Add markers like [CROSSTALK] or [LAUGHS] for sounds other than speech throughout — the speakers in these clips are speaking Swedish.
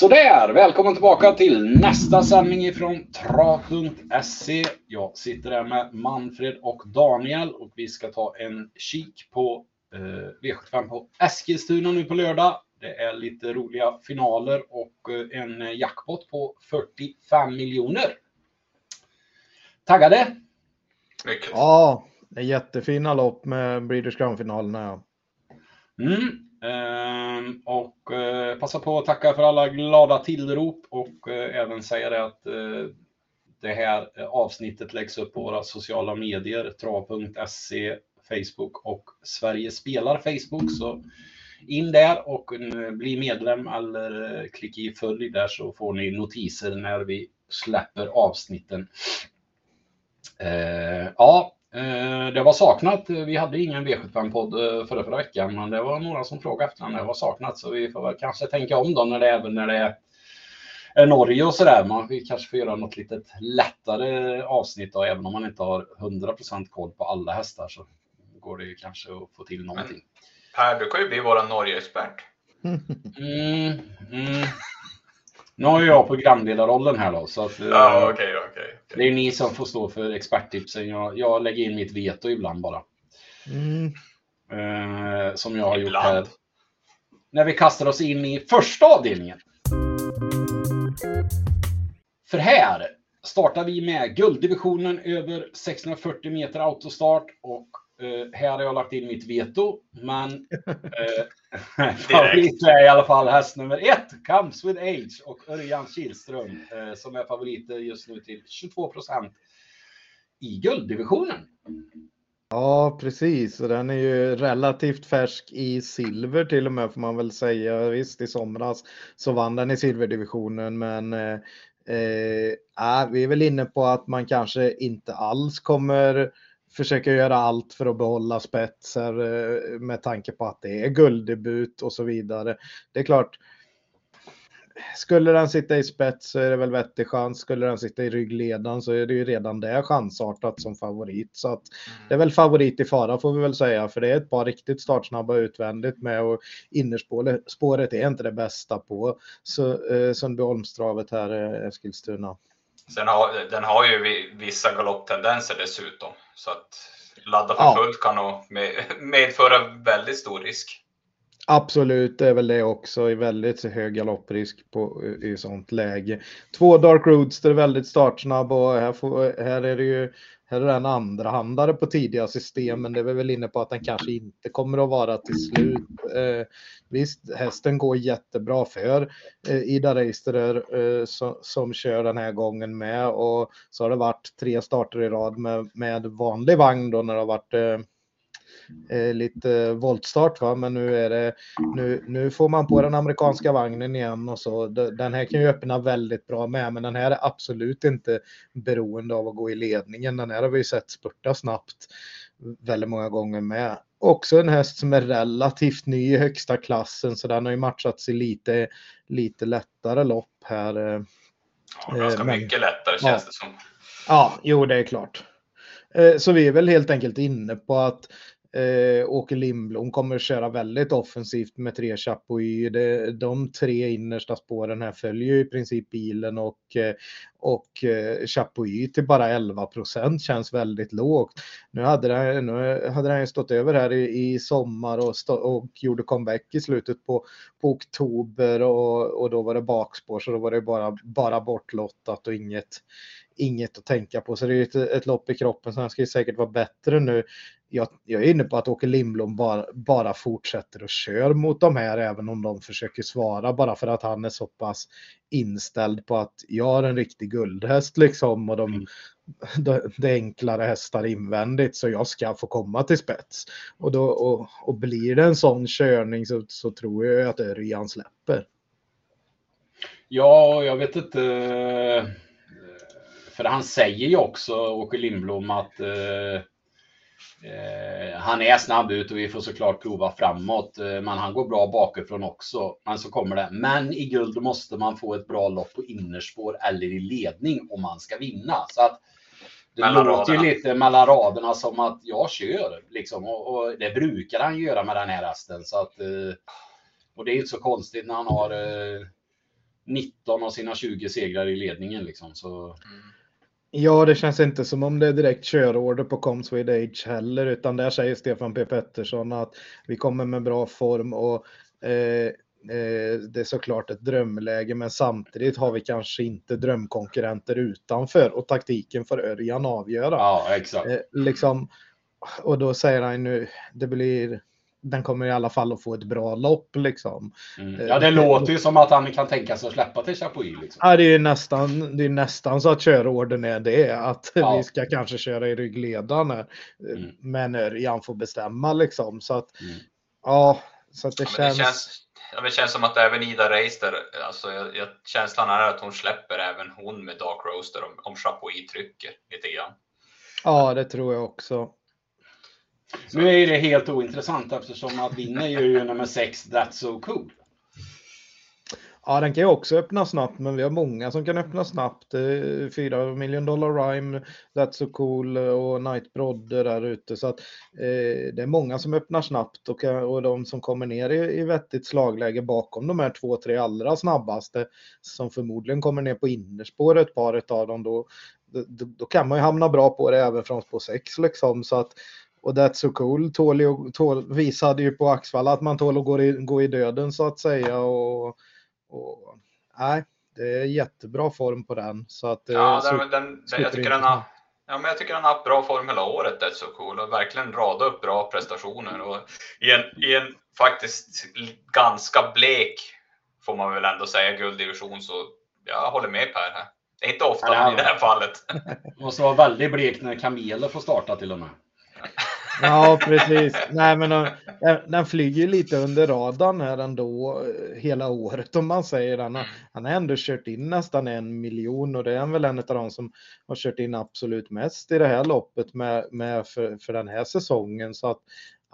Sådär, välkommen tillbaka till nästa sändning ifrån trav.se. Jag sitter här med Manfred och Daniel och vi ska ta en kik på eh, V75 på Eskilstuna nu på lördag. Det är lite roliga finaler och eh, en jackpot på 45 miljoner. Taggade? Ja, det är jättefina lopp med Breeders Crown-finalerna. Ja. Mm. Ehm, och eh, passa på att tacka för alla glada tillrop och eh, även säga det att eh, det här avsnittet läggs upp på våra sociala medier, trav.se, Facebook och Sverige spelar Facebook. Så in där och bli medlem eller klicka i följ där så får ni notiser när vi släpper avsnitten. Ehm, ja, det var saknat. Vi hade ingen V75-podd eh, förra, förra veckan, men det var några som frågade efter när det var saknat, så vi får väl kanske tänka om då när det även när det är Norge och sådär. Man vi kanske får göra något litet lättare avsnitt då, även om man inte har 100% koll på alla hästar så går det ju kanske att få till någonting. Per, du kan ju bli våran Norge-expert. Mm, mm. Nu har ju jag programledarrollen här då. Så att, ja, okay, okay, okay. Det är ni som får stå för experttipsen. Jag, jag lägger in mitt veto ibland bara. Mm. Eh, som jag har ibland. gjort här. När vi kastar oss in i första avdelningen. För här startar vi med gulddivisionen över 640 meter autostart och Uh, här har jag lagt in mitt veto, men uh, [LAUGHS] [LAUGHS] favorit är i alla fall häst nummer ett, Comes with Age och Örjan Kihlström uh, som är favoriter just nu till 22 procent i gulddivisionen. Ja, precis. Och den är ju relativt färsk i silver till och med får man väl säga. Visst, i somras så vann den i silverdivisionen, men eh, eh, vi är väl inne på att man kanske inte alls kommer försöka göra allt för att behålla spetser eh, med tanke på att det är gulddebut och så vidare. Det är klart, skulle den sitta i spets så är det väl vettig chans. Skulle den sitta i ryggledan så är det ju redan det chansartat som favorit. Så att det är väl favorit i fara får vi väl säga, för det är ett par riktigt startsnabba utvändigt med och innerspåret är inte det bästa på så, eh, Sundbyholmstravet här, eh, Eskilstuna. Sen har, den har ju vissa galopptendenser dessutom. Så att ladda för ja. fullt kan nog medföra väldigt stor risk. Absolut, det är väl det också i väldigt hög galopprisk på, i sånt läge. Två Dark Roadster väldigt startsnabb och här, får, här är det ju här är det en andrahandare på tidiga system, men det är vi väl inne på att den kanske inte kommer att vara till slut. Eh, visst, hästen går jättebra för eh, Ida Reisterer eh, som, som kör den här gången med och så har det varit tre starter i rad med, med vanlig vagn då när det har varit eh, eh, eh, lite voltstart va, men nu är det nu, nu får man på den amerikanska vagnen igen och så. Den här kan ju öppna väldigt bra med, men den här är absolut inte beroende av att gå i ledningen. Den här har vi sett spurta snabbt väldigt många gånger med. Också en häst som är relativt ny i högsta klassen, så den har ju matchats i lite, lite lättare lopp här. Eh, ja, ganska men, mycket lättare känns ja. det som. Ja, jo, det är klart. Eh, så vi är väl helt enkelt inne på att Eh, Åke Lindblom kommer att köra väldigt offensivt med tre Chapuis. De tre innersta spåren här följer ju i princip bilen och, eh, och eh, Chapuis till bara 11 procent känns väldigt lågt. Nu hade den, nu hade den stått över här i, i sommar och, stå, och gjorde comeback i slutet på, på oktober och, och då var det bakspår så då var det bara, bara bortlottat och inget, inget att tänka på. Så det är ett, ett lopp i kroppen så han ska ju säkert vara bättre nu jag, jag, är inne på att Åke Lindblom bara, bara fortsätter och kör mot de här även om de försöker svara bara för att han är så pass inställd på att jag har en riktig guldhäst liksom och de, mm. de, de enklare hästar invändigt så jag ska få komma till spets. Och, då, och, och blir det en sån körning så, så tror jag att Örjan släpper. Ja, jag vet inte. För han säger ju också, Åke Lindblom, att eh, Eh, han är snabb ut och vi får såklart prova framåt, eh, men han går bra bakifrån också. Men så kommer det. Men i guld måste man få ett bra lopp på innerspår eller i ledning om man ska vinna. Så att det mellan låter ju lite mellan raderna som att jag kör liksom och, och, det brukar han göra med den här hästen så att. Eh, och det är inte så konstigt när han har 19 av sina 20 segrar i ledningen liksom. Så... Mm. Ja, det känns inte som om det är direkt körorder på Comsway Age heller, utan där säger Stefan P Pettersson att vi kommer med bra form och eh, eh, det är såklart ett drömläge, men samtidigt har vi kanske inte drömkonkurrenter utanför och taktiken får Örjan avgöra. Ja, exakt. Eh, liksom, och då säger han nu, det blir den kommer i alla fall att få ett bra lopp liksom. Mm. Ja, det låter ju som att han kan tänka sig att släppa till Chapuis. Liksom. Ja, det är nästan, det är nästan så att körorden är det, att Ja. vi ska kanske köra i ryggledaren här. Mm. Men Örjan får bestämma liksom. Så att, Mm. ja, så att det, Ja, men känns... det, känns, ja, det känns som att även Ida Reister, alltså jag, jag, känslan är att hon släpper även hon med Dark Roaster om, om Chapuis trycker lite grann. Ja, det tror jag också. Nu är det helt ointressant eftersom att vinner ju nummer 6 That's So Cool. Ja, den kan ju också öppna snabbt, men vi har många som kan öppna snabbt. Eh, Fyra million dollar rhyme, That's so cool eh, och Night Brodde där ute. Så att eh, det är många som öppnar snabbt och, kan- och de som kommer ner i, i vettigt slagläge bakom de här två, tre allra snabbaste som förmodligen kommer ner på innerspår ett par av dem då, då, då kan man ju hamna bra på det även från spår 6 liksom. Så att, och That's so cool tål, ju- tål, visade ju på Axvalla att man tål att gå i, gå i döden så att säga. Och, och, nej, det är jättebra form på den. Så att, eh, Ja, så- den, den, den, jag tycker den har, ja, men jag tycker den har haft bra form hela året, det är så cool och verkligen rada upp bra prestationer. Och i, en, I en faktiskt ganska blek, får man väl ändå säga, gulddivision så jag håller med Per här. Det är inte ofta Ja, i det här fallet. Det [LAUGHS] måste vara väldigt blekt när kameler får starta till och med. Ja, precis. Nej, men den, den flyger lite under radarn här ändå eh, hela året om man säger. Han har, han har ändå kört in nästan en miljon och det är väl en av de som har kört in absolut mest i det här loppet med, med för, för den här säsongen. Så att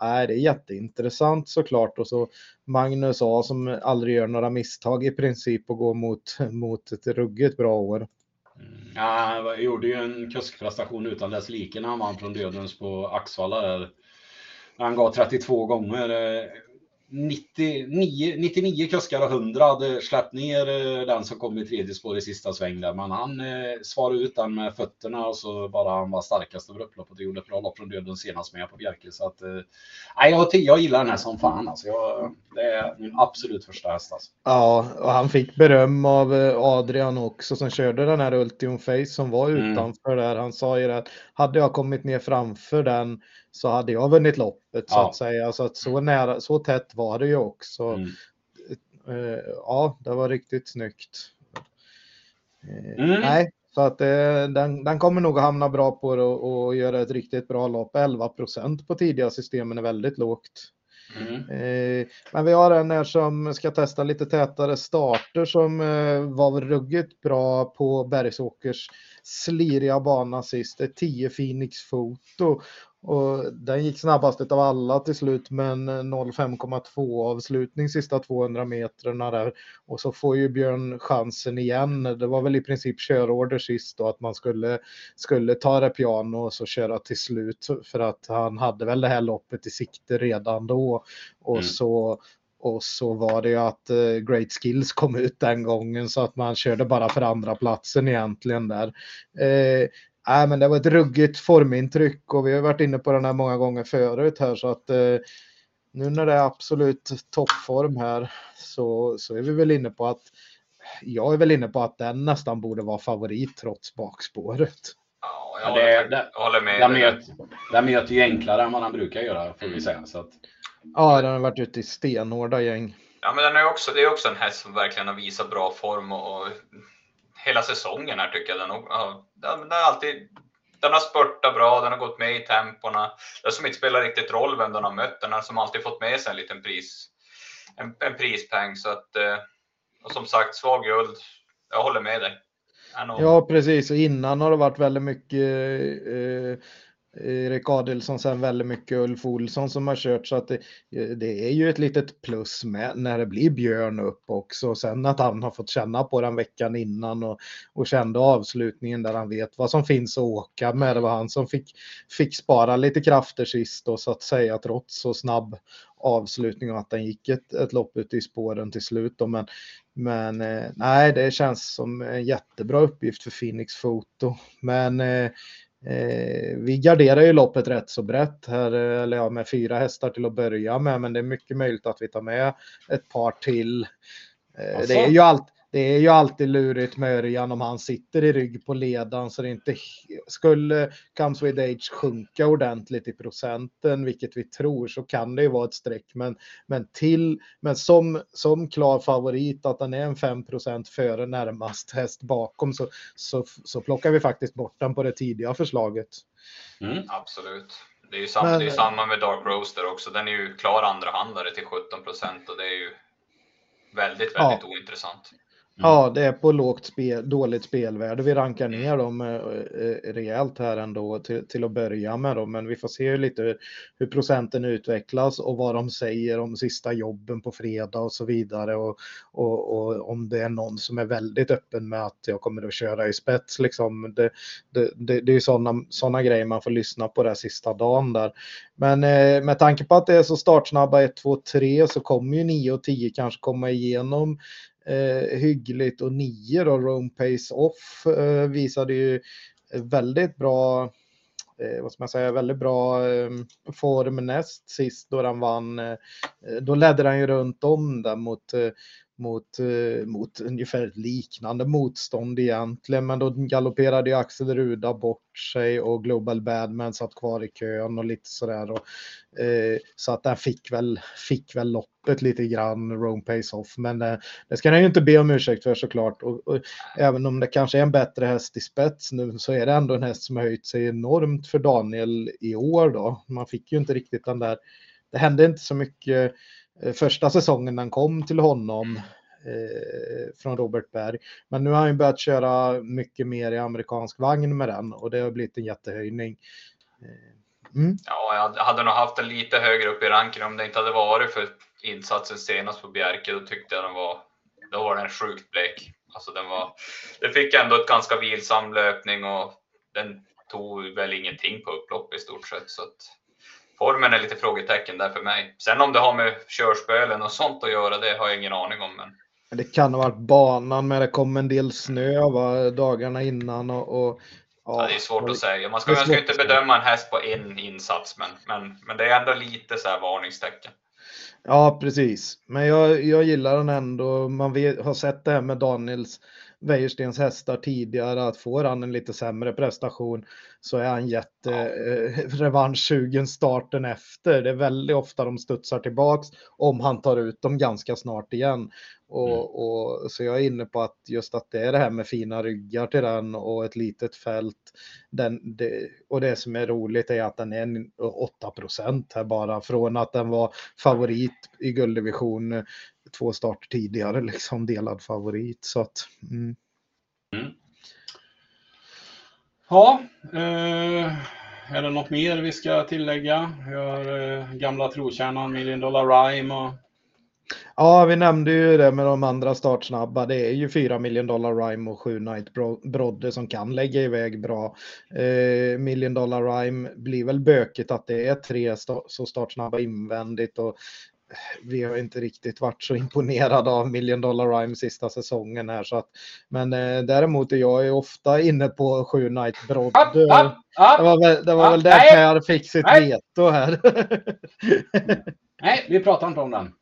nej, det är jätteintressant såklart. Och så Magnus A som aldrig gör några misstag i princip och går mot, mot ett ruggigt bra år. Mm. Ja, han gjorde ju en kuskprestation utan dess like när han vann från Dödens på Axvalla där. Han gav 32 gånger. Eh, eh, 99, 99 kuskar och 100 hade släppt ner eh, den som kom i tredje spår i sista sväng där. Men han eh, svarade ut den med fötterna och så bara han var starkast över upploppet och gjorde ett bra lopp från Dödens senast med på Bjerke. Så att, eh, jag, jag gillar den här som fan alltså. Jag, det är min absolut första häst alltså. Ja, och han fick beröm av eh, Adrian också som körde den här Ultium Face som var Mm. utanför där. Han sa ju att hade jag kommit ner framför den så hade jag vunnit loppet så Ja. att säga. Så att så nära, så tätt var det ju också. Mm. Eh, ja, det var riktigt snyggt. Eh, Mm. Nej, så att eh, den, den kommer nog att hamna bra på det och, och göra ett riktigt bra lopp. 11 procent på tidiga systemen är väldigt lågt. Mm. Men vi har en här som ska testa lite tätare starter som var ruggigt bra på Bergsåkers sliriga bana sist. Det är 10 Phoenix Foto och den gick snabbast av alla till slut med en 05,2 avslutning sista 200 metrarna där. Och så får ju Björn chansen igen. Det var väl i princip körorder sist då att man skulle, skulle ta det piano och så köra till slut för att han hade väl det här loppet i sikte redan då. Och Mm. så och så var det ju att eh, Great Skills kom ut den gången så att man körde bara för andra platsen egentligen där. Eh, nej, men det var ett ruggigt formintryck och vi har varit inne på den här många gånger förut här så att eh, nu när det är absolut toppform här så, så är vi väl inne på att jag är väl inne på att den nästan borde vara favorit trots bakspåret. Ja, Ja, jag, det- håller, det- jag håller med. Den möter, den möter ju enklare än vad den brukar göra får vi säga. Så att, Ja, den har varit ute i stenhårda gäng. Ja, men den är också, det är också en häst som verkligen har visat bra form och, och hela säsongen här tycker jag. Den, har- den, den, har alltid, den har spurtat bra, den har gått med i tempona. Det som inte spelar riktigt roll vem den har mött, den har som alltid fått med sig en liten pris, en, en prispeng. Så att, eh, och som sagt, svag guld. Jag håller med dig. Ja, precis. Och innan har det varit väldigt mycket eh, Erik Adelsson sen väldigt mycket Ulf Olsson som har kört så att det, det, är ju ett litet plus med när det blir Björn upp också. Sen att han har fått känna på den veckan innan och, och kände avslutningen där han vet vad som finns att åka med. Det var han som fick, fick spara lite krafter sist och så att säga trots så snabb avslutning och att den gick ett, ett lopp ut i spåren till slut. Då. Men, men eh, nej, det känns som en jättebra uppgift för Phoenix Foto. Men eh, eh, Eh, vi garderar ju loppet rätt så brett här, eller ja, med fyra hästar till att börja med, men det är mycket möjligt att vi tar med ett par till. Eh, det är ju allt, det är ju alltid lurigt med Örjan om han sitter i rygg på ledan så det inte skulle Comes with Age sjunka ordentligt i procenten, vilket vi tror, så kan det ju vara ett streck. Men, men till, men som, som klar favorit att den är en 5% före närmast häst bakom så, så, så plockar vi faktiskt bort den på det tidiga förslaget. Mm. Absolut. Det är ju samma, men, det är samma med Dark Roaster också. Den är ju klar andrahandare till 17 procent och det är ju väldigt, väldigt ja. ointressant. Mm. Ja, det är på lågt spel, dåligt spelvärde. Vi rankar ner dem eh, eh, rejält här ändå till, till att börja med. Då. Men vi får se lite hur, hur, procenten utvecklas och vad de säger om sista jobben på fredag och så vidare. Och, och, och om det är någon som är väldigt öppen med att jag kommer att köra i spets. Liksom. Det, det, det, det är sådana såna grejer man får lyssna på den sista dagen där. Men eh, med tanke på att det är så startsnabba 1, 2, 3 så kommer ju 9 och 10 kanske komma igenom eh, hyggligt och nio då, Rome Pace Off eh, visade ju väldigt bra eh, vad ska man säga, väldigt bra eh, form näst sist då han vann. Eh, då ledde han ju runt om där mot, eh, mot, eh, mot ungefär liknande motstånd egentligen. Men då galopperade ju Axel Ruda bort sig och Global Badman satt kvar i kön och lite sådär. Och, eh, så att den fick väl, fick väl loppet lite grann, Rome Pace Off. Men eh, det ska han ju inte be om ursäkt för såklart. Och, och, även om det kanske är en bättre häst i spets nu så är det ändå en häst som har höjt sig enormt för Daniel i år då. Man fick ju inte riktigt den där, det hände inte så mycket Eh, första säsongen han kom till honom eh, från Robert Berg. Men nu har han ju börjat köra mycket mer i amerikansk vagn med den och det har blivit en jättehöjning. Eh, mm. Ja, jag hade nog haft den lite högre upp i ranken om det inte hade varit för insatsen senast på Bjerke. Då tyckte jag den var, då var den sjukt blek. Alltså den var, den fick ändå ett ganska vilsam löpning och den tog väl ingenting på upplopp i stort sett. Så att, formen är lite frågetecken där för mig. Sen om det har med körspölen och sånt att göra, det har jag ingen aning om. Men... Det kan ha varit banan, men det kom en del snö va, dagarna innan. Och, och ja, ja, det är svårt att säga. Man ska, man ska inte bedöma en häst på en insats, men, men, men det är ändå lite så här varningstecken. Ja, precis. Men jag, jag gillar den ändå. Man vet, har sett det här med Daniels Wäjerstens hästar tidigare att får han en lite sämre prestation så är han jätterevanschsugen ja. [LAUGHS] starten efter. Det är väldigt ofta de studsar tillbaks om han tar ut dem ganska snart igen. Och, mm. och, så jag är inne på att just att det är det här med fina ryggar till den och ett litet fält. Den, det, och det som är roligt är att den är 8 här bara från att den var favorit i gulddivision två starter tidigare, liksom delad favorit. Så att, mm. Mm. Ja, eh, är det något mer vi ska tillägga? Vi har eh, gamla trotjänaren Million Dollar Rhyme och Ja, vi nämnde ju det med de andra startsnabba. Det är ju 4 million dollar Rhyme och 7 Night Brodde som kan lägga iväg bra. Eh, million dollar Rhyme blir väl bökigt att det är tre st så startsnabba invändigt och vi har inte riktigt varit så [LAUGHS] imponerade av Million Dollar Rhyme sista säsongen här. Så att, men eh, däremot är jag ofta inne på 7 Night Broad. Det var väl, det var väl där Per fick sitt veto här. [LAUGHS] nej, vi pratar inte om den.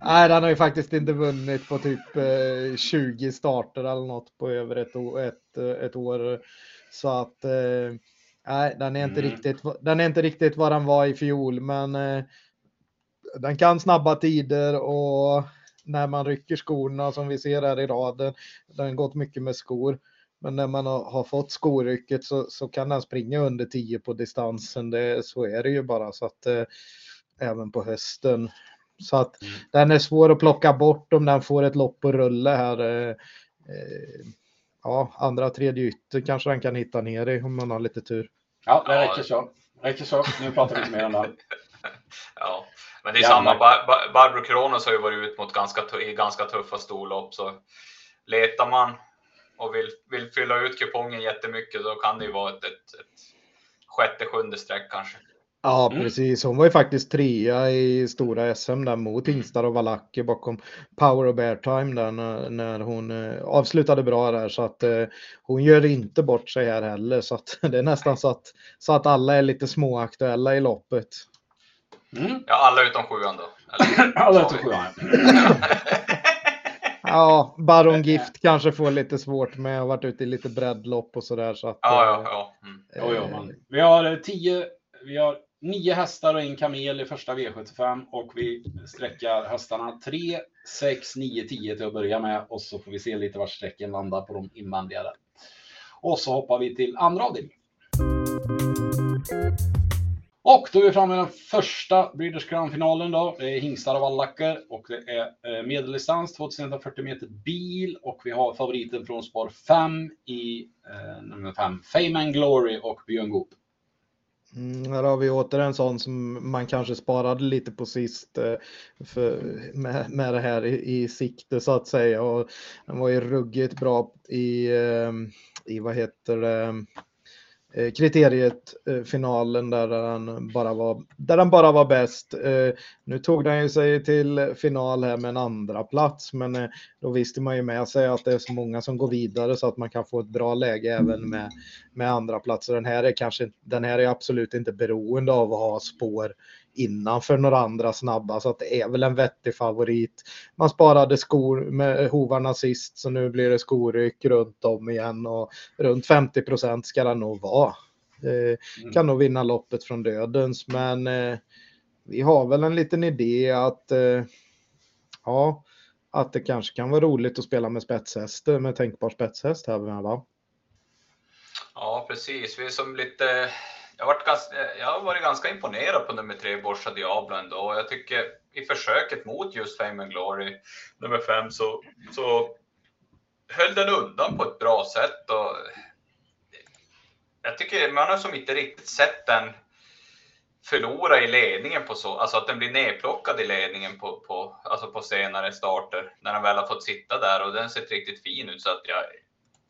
Nej, den har ju faktiskt inte vunnit på typ eh, 20 starter eller något på över ett, ett, ett år. Så att eh, nej, den är, inte mm. riktigt, den är inte riktigt vad den var i fjol, men eh, den kan snabba tider och när man rycker skorna som vi ser här i raden, den har gått mycket med skor. Men när man har, har fått skorycket så, så, kan den springa under 10 på distansen. Det, så är det ju bara så att eh, även på hösten. Så att mm. den är svår att plocka bort om den får ett lopp på rulle här. Eh, eh, ja, andra tredje ytter kanske den kan hitta ner i om man har lite tur. Ja, det räcker så. räcker så. Nu pratar vi inte mer om det. [LAUGHS] ja, men det är Jävlar. samma. Bar Bar Barbro Kronos har ju varit ut mot ganska, i ganska tuffa storlopp, så letar man och vill, vill fylla ut kupongen jättemycket, då kan det ju vara ett, ett, ett sjätte, sjunde streck kanske. Ja, Mm. precis. Hon var ju faktiskt trea i stora SM där mot Hingstar och Valacker bakom Power och Bear Time där när, när hon eh, avslutade bra där. Så att eh, hon gör inte bort sig här heller. Så att [LAUGHS] det är nästan så att, så att alla är lite småaktuella i loppet. Mm. Ja, alla utom sjuan då. Eller? [CLEARS THROAT] Alla utom sjuan. [CLEARS THROAT] Ja, Baron Gift kanske får lite svårt med. Jag har varit ute i lite breddlopp och sådär. Så att, Ja, ja, eh, ja. Mm. Jo, jo, men vi har eh, tio, vi har nio hästar och en kamel i första V75 och vi sträckar hästarna 3, 6, 9, 10 till att börja med och så får vi se lite var sträcken landar på de invändiga. Och så hoppar vi till andra avdelningen. Och då är vi framme vid den första Breeders Crown-finalen då. Det är hingstar och vallacker och det är eh, medeldistans 2140 meter bil och vi har favoriten från spår 5 i eh, nummer 5, Fame and Glory och Björn Goop. Mm, här har vi åter en sån som man kanske sparade lite på sist eh, för, med, med det här i, i sikte så att säga. Och den var ju ruggigt bra i, eh, i vad heter det, Eh, kriteriet eh, finalen där den bara var, där han bara var bäst. Eh, nu tog den ju sig till final här med en andra plats men då visste man ju med sig att det är så många som går vidare så att man kan få ett bra läge även med, med andra platser. Den här är kanske den här är absolut inte beroende av att ha spår innanför några andra snabba så att det är väl en vettig favorit. Man sparade skor med hovarna sist så nu blir det skoryck runt om igen och runt 50 procent ska den nog vara. Eh, Mm. kan nog vinna loppet från dödens men eh, vi har väl en liten idé att eh, ja, att det kanske kan vara roligt att spela med spetshästar med tänkbar spetshäst här va? Ja, precis. Vi är som lite... Jag har varit ganska, jag har varit ganska imponerad på nummer tre, Borsa Diablo ändå. Jag tycker i försöket mot just Fame and Glory, nummer fem, så, så höll den undan på ett bra sätt. Och jag tycker man har som inte riktigt sett den förlora i ledningen på så, alltså att den blir nedplockad i ledningen på, på, alltså på senare starter när den väl har fått sitta där och den sett riktigt fin ut så att jag,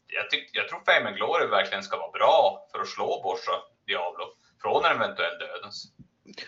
jag, tyck, jag tror Fame and Glory verkligen ska vara bra för att slå Borsa Diablo från en eventuell dödens.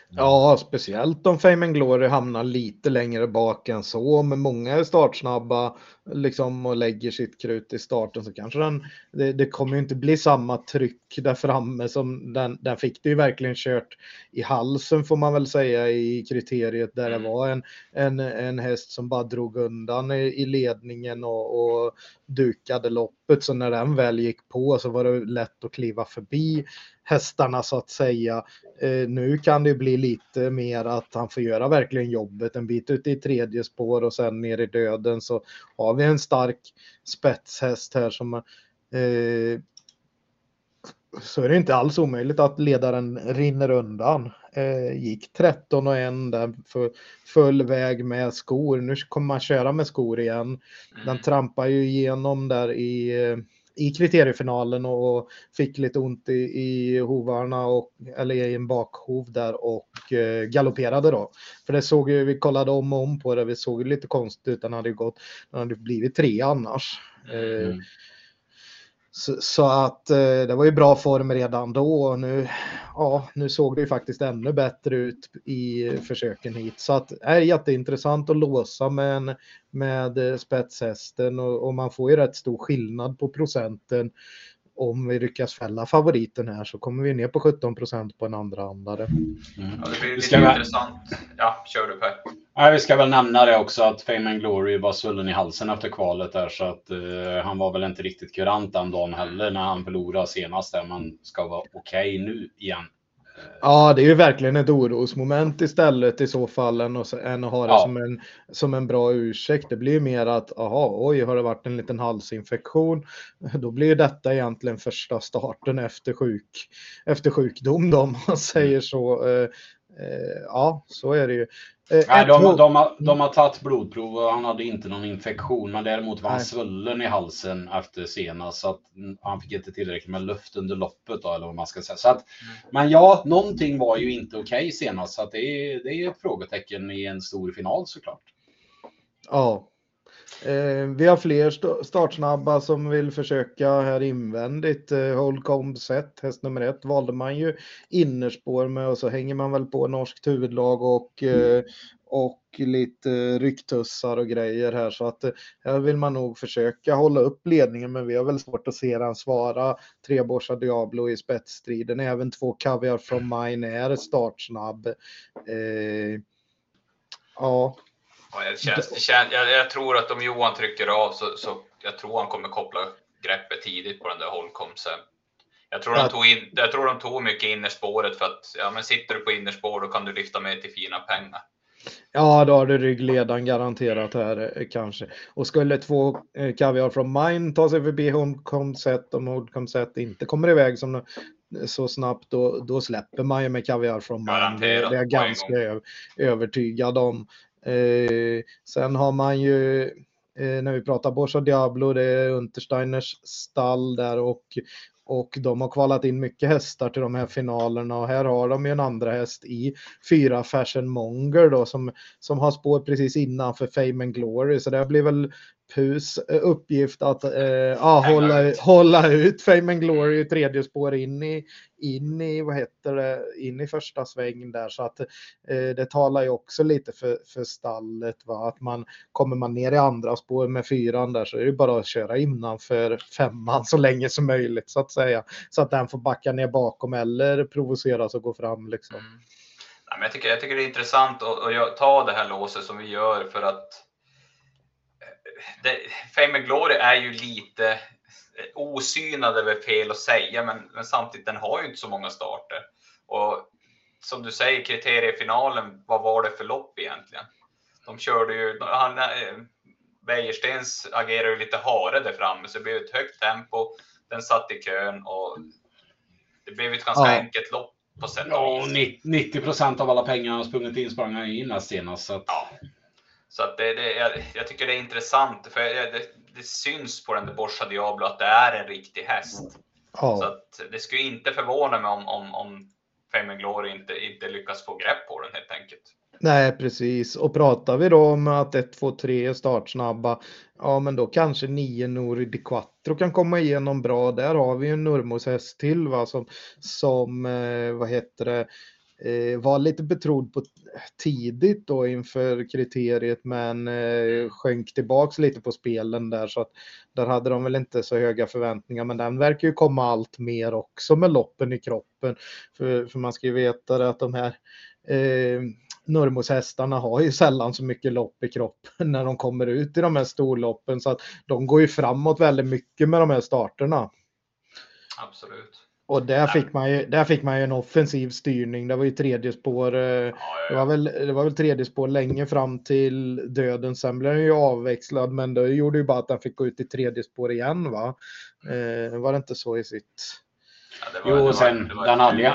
Ja, speciellt om Fame and Glory hamnar lite längre bak än så. Men många är startsnabba liksom, och lägger sitt krut i starten så kanske den, det, det kommer inte bli samma tryck där framme som den, den fick det ju verkligen kört i halsen får man väl säga i kriteriet där Mm. det var en, en, en häst som bara drog undan i, i ledningen och, och dukade loppet. Så när den väl gick på så var det lätt att kliva förbi hästarna så att säga. Eh, nu kan det bli lite mer att han får göra verkligen jobbet en bit ut i tredje spår och sen ner i döden så har vi en stark spetshäst här som eh, så är det inte alls omöjligt att ledaren rinner undan. Eh, gick 13 och 1 där för full väg med skor. Nu kommer man köra med skor igen. Den Mm. trampar ju igenom där i, eh, i kriteriefinalen och fick lite ont i, i hovarna och, eller i en bakhov där och eh, galopperade då. För det såg ju, vi kollade om och om på det, vi såg ju lite konstigt ut, den hade ju gått, den hade blivit tre annars. Eh, mm så, så att eh, det var ju bra form redan då och nu, ja, nu såg det ju faktiskt ännu bättre ut i försöken hit. Så att det är jätteintressant att låsa med, en, med eh, spetshästen och, och man får ju rätt stor skillnad på procenten. Om vi lyckas fälla favoriten här så kommer vi ner på 17 procent på en andra andare. Mm. Ja, det blir lite intressant. Ja, kör du Per. Nej, vi ska väl nämna det också att Fame and Glory var svullen i halsen efter kvalet där så att eh, han var väl inte riktigt kurant den dagen heller när han förlorade senast där man ska vara okej nu igen. Eh, Ja, det är ju verkligen ett orosmoment istället i så fall än att, än att ha det Ja. som, en, som en bra ursäkt. Det blir ju mer att, aha, oj, har det varit en liten halsinfektion? Då blir detta egentligen första starten efter, sjuk, efter sjukdom då, om man [LAUGHS] säger så. Eh, eh, Ja, så är det ju. Eh, Nej, de, hugg- de, har, de har tagit blodprov och han hade inte någon infektion, men däremot var han Nej. svullen i halsen efter senast. Så att mm, han fick inte tillräckligt med luft under loppet då, eller vad man ska säga. Så att, men ja, någonting var ju inte okej senast, så att det, är, det är ett frågetecken i en stor final såklart. Ja. Eh, vi har fler st- startsnabba som vill försöka här invändigt. Eh, Holcomb set, häst nummer ett, valde man ju innerspår med och så hänger man väl på norskt huvudlag och, eh, och lite rycktussar och grejer här. Så att eh, här vill man nog försöka hålla upp ledningen men vi har väl svårt att se den svara. Tre Borsa Diablo i spetsstriden, även två Caviar from Mine är startsnabb. Eh, ja, Ja, det känns, det känns, jag, jag tror att om Johan trycker av så, så jag tror han kommer koppla greppet tidigt på den där Holcomsen. Jag tror, Ja. de tog in, jag tror de tog mycket innerspåret för att ja, men sitter du på innerspår då kan du lyfta med till fina pengar. Ja, då har du ryggledaren garanterat här eh, kanske. Och skulle två eh, Caviar from Mine ta sig förbi Homecom Set om Homecom Set inte kommer iväg som så snabbt då, då släpper man ju med Caviar from Mine. Det, är jag ganska övertygad om. Eh, sen har man ju eh, när vi pratar Borsa Diablo, det är Untersteiners stall där och och de har kvalat in mycket hästar till de här finalerna och här har de ju en andra häst i fyra Fashion Monger då som, som har spår precis innanför Fame and Glory. Så det blir väl Pus eh, uppgift att eh, ja, hålla, [LAUGHS] hålla ut Fame and Glory i tredje spår in i, in i, vad heter det, in i första sväng där. Så att eh, det talar ju också lite för, för stallet. Va? Att man kommer man ner i andra spår med fyran där så är det bara att köra innanför femman så länge som möjligt så att säga. Så att den får backa ner bakom eller provoceras och gå fram liksom. Mm. Nej, men jag, tycker, jag tycker det är intressant att, att ta det här låset som vi gör för att det, Fame and Glory är ju lite eh, osynad är väl fel att säga, men, men samtidigt den har ju inte så många starter. Och som du säger, kriteriefinalen, vad var det för lopp egentligen? De körde ju, han, eh, Wäjerstens agerade ju lite hare där framme, så det blev ett högt tempo. Den satt i kön och det blev ett ganska Ja. enkelt lopp på sätt och Ja, vis. och ni- 90 procent av alla pengar har sprungit in sprang han in senast. Så att, Ja. Så att det, det, jag, jag tycker det är intressant, för det, det, syns på den där Borsa Diablo att det är en riktig häst. Så Ja, att det skulle inte förvåna mig om, om, om Fame Glory inte, inte lyckas få grepp på den helt enkelt. nej precis. Och pratar vi då om att 1, 2, 3 är startsnabba, ja men då kanske 9 Nori Di Quattro kan komma igenom bra. Där har vi ju en Nurmos häst till va som, som eh, vad heter det, var lite betrodd på tidigt då inför kriteriet men eh, sjönk tillbaks lite på spelen där så att där hade de väl inte så höga förväntningar men den verkar ju komma allt mer också med loppen i kroppen. För, för man ska ju veta det att de här eh, Nurmos-hästarna har ju sällan så mycket lopp i kroppen när de kommer ut i de här storloppen så att de går ju framåt väldigt mycket med de här starterna. Absolut. Och där fick man ju, där fick man ju en offensiv styrning. Det var ju tredje spår. eh, Det var, väl, det var väl tredje spår länge fram till döden. Sen blev den ju avväxlad, men det gjorde ju bara att den fick gå ut i tredje spår igen. Va? Eh, var det inte så i sitt? Ja, det var- jo, var- sen det var- den hade, ju,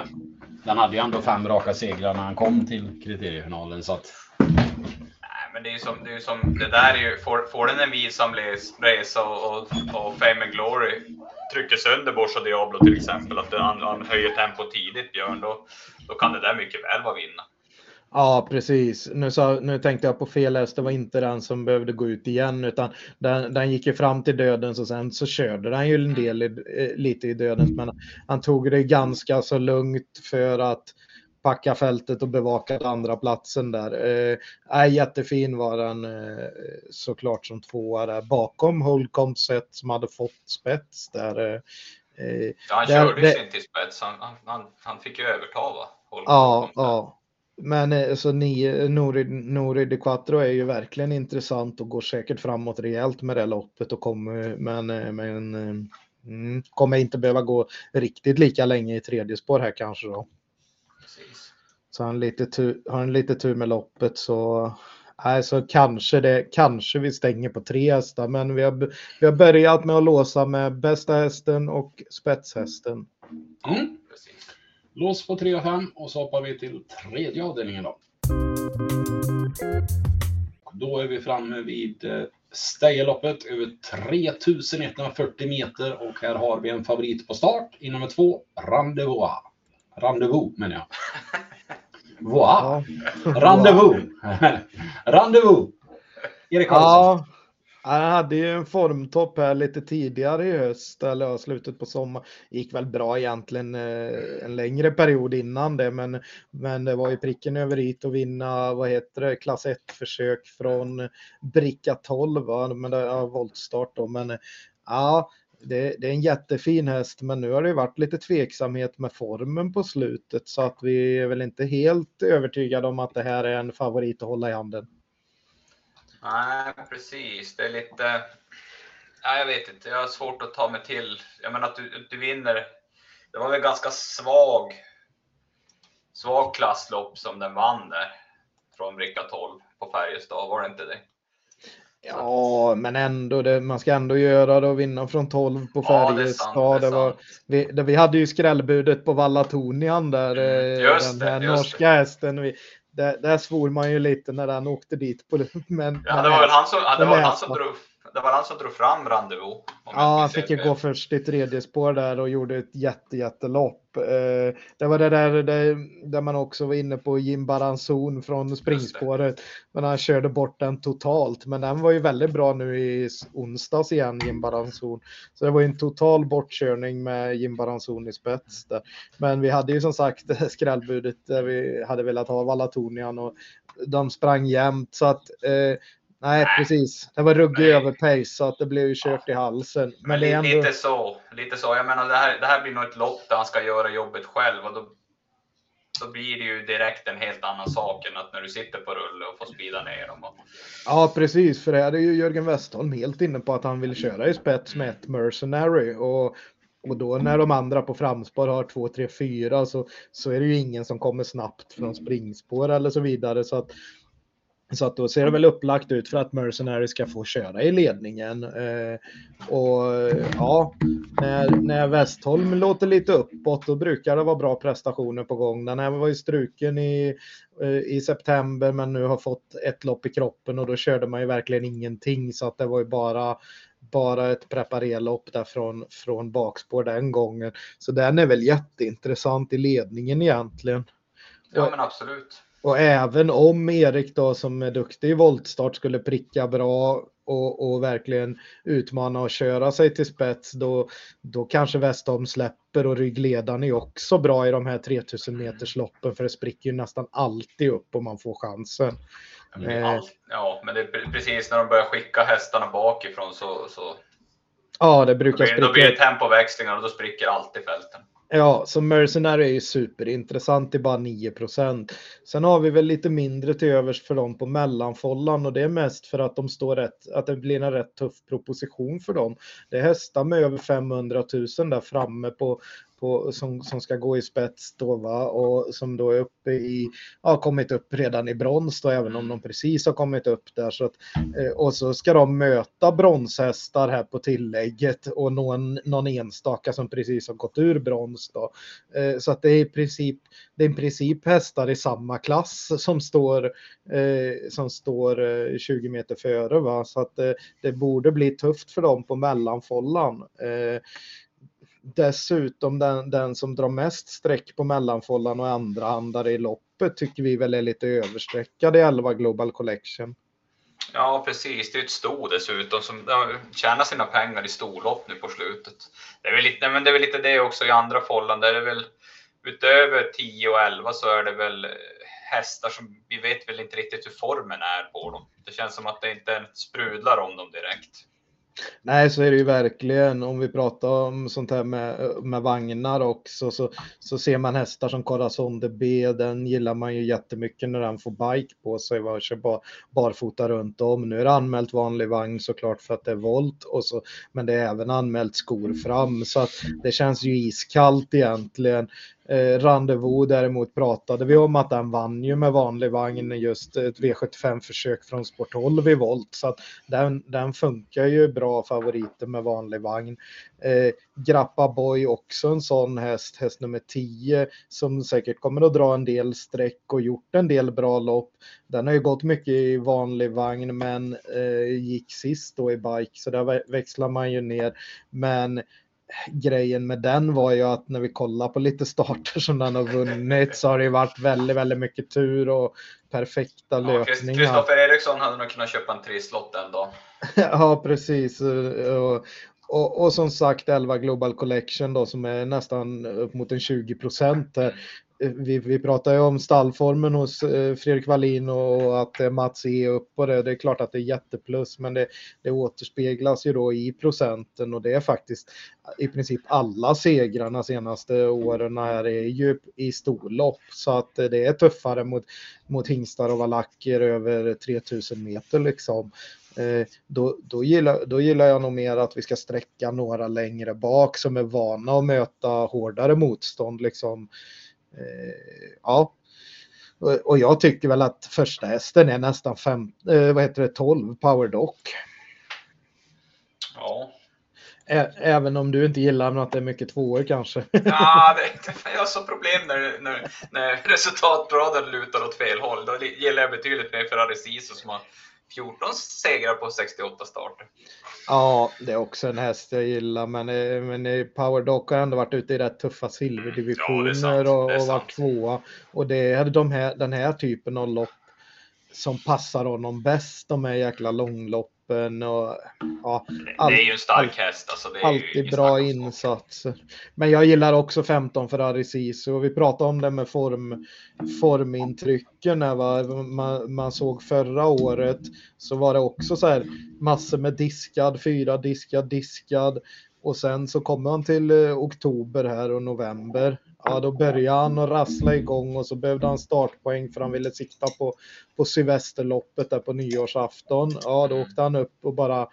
den hade ju ändå fem raka segrar när han kom till kriteriefinalen. Så att, men det är ju som, det, är som, det där är ju, får, får den en vilsam resa och, och, och Fame and Glory trycker sönder Borsa Diablo till exempel, att han, han höjer tempo tidigt, Björn, då, då kan det där mycket väl vara vinna. Ja, precis. Nu, sa, nu tänkte jag på fel häst. Det var inte den som behövde gå ut igen, utan den, den gick ju fram till dödens och sen så körde den ju en del i, eh, lite i dödens. Men han tog det ganska så lugnt för att packa fältet och bevaka andra platsen där. Eh, äh, jättefin var den eh, såklart som tvåa där bakom Holcomb Set som hade fått spets där. Eh, Ja, han körde det- sin till spets, han, han, han, han fick ju överta va? Holm- Ja, ja. Men eh, så ni, Nori, Nori de Quattro är ju verkligen intressant och går säkert framåt rejält med det loppet och kommer, men, men mm, kommer inte behöva gå riktigt lika länge i tredje spår här kanske då. Så har han lite tur, har han lite tur med loppet så, nej, så kanske, det, kanske vi stänger på tre hästar. Men vi har, vi har börjat med att låsa med bästa hästen och spetshästen. mm. Lås på 3 och 5 och så hoppar vi till tredje avdelningen då. Då är vi framme vid eh, Stejerloppet över 3140 meter och här har vi en favorit på start i nummer två, Rendezvous. Rendezvous menar jag. [LAUGHS] Voa. Rendezvous. [LAUGHS] Rendezvous. Erik Karlsson. Ja, han hade ju en formtopp här lite tidigare i höst, eller slutet på sommaren. Gick väl bra egentligen eh, en längre period innan det, men, men det var ju pricken över i att vinna, vad heter det, klass 1-försök från bricka 12, va? men det var voltstart då. Men ja, det, det, är en jättefin häst, men nu har det varit lite tveksamhet med formen på slutet så att vi är väl inte helt övertygade om att det här är en favorit att hålla i handen. Nej, precis. Det är lite... Nej, jag vet inte, jag har svårt att ta mig till. Jag menar att du, du vinner. Det var väl ganska svag, svag klasslopp som den vann där. Från bricka 12 på Färjestad, var det inte det? Ja, men ändå, det, man ska ändå göra det och vinna från 12 på Färjestad. Ja, var, vi, det, vi hade ju skrällbudet på Vallatonian där, mm, just den det, norska det. hästen. Vi, där, där svor man ju lite när han åkte dit. På, [LAUGHS] men, ja, det var väl han som, det var han som drog det var han som drog fram Rendezvous. Ja, han fick ju gå först i tredje spår där och gjorde ett jätte, jättelopp. Eh, det var det där, där, där man också var inne på Jim Baranzon från springspåret. Men han körde bort den totalt. Men den var ju väldigt bra nu i onsdags igen, Jim Baranzon. Så det var ju en total bortkörning med Jim Baranzon i spets. Där. Men vi hade ju som sagt [LAUGHS] skrällbudet där vi hade velat ha Vallatonian och de sprang jämt. Så att eh, Nej, precis. Det var ruggig överpace så att det blev ju kört i halsen. Men, Men det är ändå... lite så. Lite så. Jag menar, det här, det här blir nog ett lopp där han ska göra jobbet själv och då, då blir det ju direkt en helt annan sak än att när du sitter på rulle och får spida ner dem. Och... Ja, precis. För det är ju Jörgen Westholm helt inne på att han vill köra i spets med ett Mercenary och och då när de andra på framspår har 2, 3, 4 så, så är det ju ingen som kommer snabbt från springspår eller så vidare. Så att så att då ser det väl upplagt ut för att Mercenary ska få köra i ledningen. Eh, och ja, när, när Westholm låter lite uppåt då brukar det vara bra prestationer på gång. Den här var ju struken i, eh, i september men nu har fått ett lopp i kroppen och då körde man ju verkligen ingenting så att det var ju bara bara ett preparerlopp där från, från bakspår den gången. Så den är väl jätteintressant i ledningen egentligen. Ja men absolut. Och även om Erik då som är duktig i voltstart skulle pricka bra och, och verkligen utmana och köra sig till spets då, då kanske Westholm släpper och ryggledaren är också bra i de här 3000 meters loppen för det spricker ju nästan alltid upp om man får chansen. Eh. Ja, men det är precis när de börjar skicka hästarna bakifrån så, så Ja, det brukar då blir, spricka. Då blir det tempoväxlingar och då spricker alltid fälten. Ja, så Mercenary är ju superintressant till bara 9% Sen har vi väl lite mindre till övers för dem på mellanfållan och det är mest för att de står rätt, att det blir en rätt tuff proposition för dem. Det är hästar med över 500 000 där framme på, på, som, som ska gå i spets då va? Och som då är uppe i, har kommit upp redan i brons då även om de precis har kommit upp där. Så att, eh, och så ska de möta bronshästar här på tillägget och någon, någon enstaka som precis har gått ur brons då. Eh, så att det är i princip, det är i princip hästar i samma klass som står, eh, som står 20 meter före va? Så att det borde bli tufft för dem på mellanfållan dessutom den, den som drar mest streck på mellanfållan och andrahandare i loppet tycker vi väl är lite överstreckad i 11 Global Collection. Ja, precis. Det är ett sto dessutom som tjänar sina pengar i storlopp nu på slutet. Det är väl lite, men det, är väl lite det också i andra fållan. Där är väl utöver 10 och 11 så är det väl eh, hästar som vi vet väl inte riktigt hur formen är på dem. Det känns som att det inte sprudlar om dem direkt. Nej, så är det ju verkligen. Om vi pratar om sånt här med, med vagnar också så, så ser man hästar som Corazon de B. Den gillar man ju jättemycket när den får bike på sig och kör bar, barfota runt om. Nu är det anmält vanlig vagn såklart för att det är volt och så, men det är även anmält skor fram så att det känns ju iskallt egentligen. Eh, Rendezvous däremot pratade vi om att den vann ju med vanlig vagn just ett V75-försök från Sport 12 i volt. Så att den, den funkar ju bra favoriter med vanlig vagn. Eh, Grappa Boy också en sån häst, häst nummer 10, som säkert kommer att dra en del streck och gjort en del bra lopp. Den har ju gått mycket i vanlig vagn men eh, gick sist då i bike så där växlar man ju ner. Men grejen med den var ju att när vi kollar på lite starter som den har vunnit så har det varit väldigt, väldigt mycket tur och perfekta ja, löpningar. Kristoffer Eriksson hade nog kunnat köpa en trisslott den dagen. [LAUGHS] ja, precis. Och, och, och, som sagt 11 Global Collection då som är nästan upp mot en 20 procent Eh, vi, vi pratar ju om stallformen hos eh, Fredrik Wallin och att eh, Mats e är upp på det. Det är klart att det är jätteplus, men det, det återspeglas ju då i procenten och det är faktiskt eh, i princip alla segrarna senaste åren här är ju i storlopp så att det är tuffare mot, mot hingstar och valacker över 3000 meter liksom. Eh, då, då, gillar, då gillar jag nog mer att vi ska sträcka några längre bak som är vana att möta hårdare motstånd liksom. Eh, ja, och jag tycker väl att första hästen är nästan fem, eh, vad heter det, 12 power dock. Ja. Även om du inte gillar att det är mycket tvåor kanske? [LAUGHS] Ja, det, jag har så problem när, när, när resultatraden lutar åt fel håll. Då gillar jag betydligt mer Ferrari Sisu som har 14 segrar på 68 starter. Ja, det är också en häst jag gillar, men, eh, men Power Dog har ändå varit ute i rätt tuffa silverdivisioner ja, och, och varit tvåa. Och det är de här, den här typen av lopp som passar honom bäst, de här jäkla långlopp kroppen och ja. All, det är ju en stark häst. Alltså alltid bra insatser. Men jag gillar också 15 Ferrari Sisu och vi pratade om det med form, formintrycken. Här, man, man såg förra året så var det också så här massor med diskad, fyra diskad, diskad. Och sen så kommer han till eh, oktober här och november Ja, då började han att rassla igång och så behövde han startpoäng för han ville sikta på, på Sylvesterloppet där på nyårsafton. Ja, då åkte han upp och bara,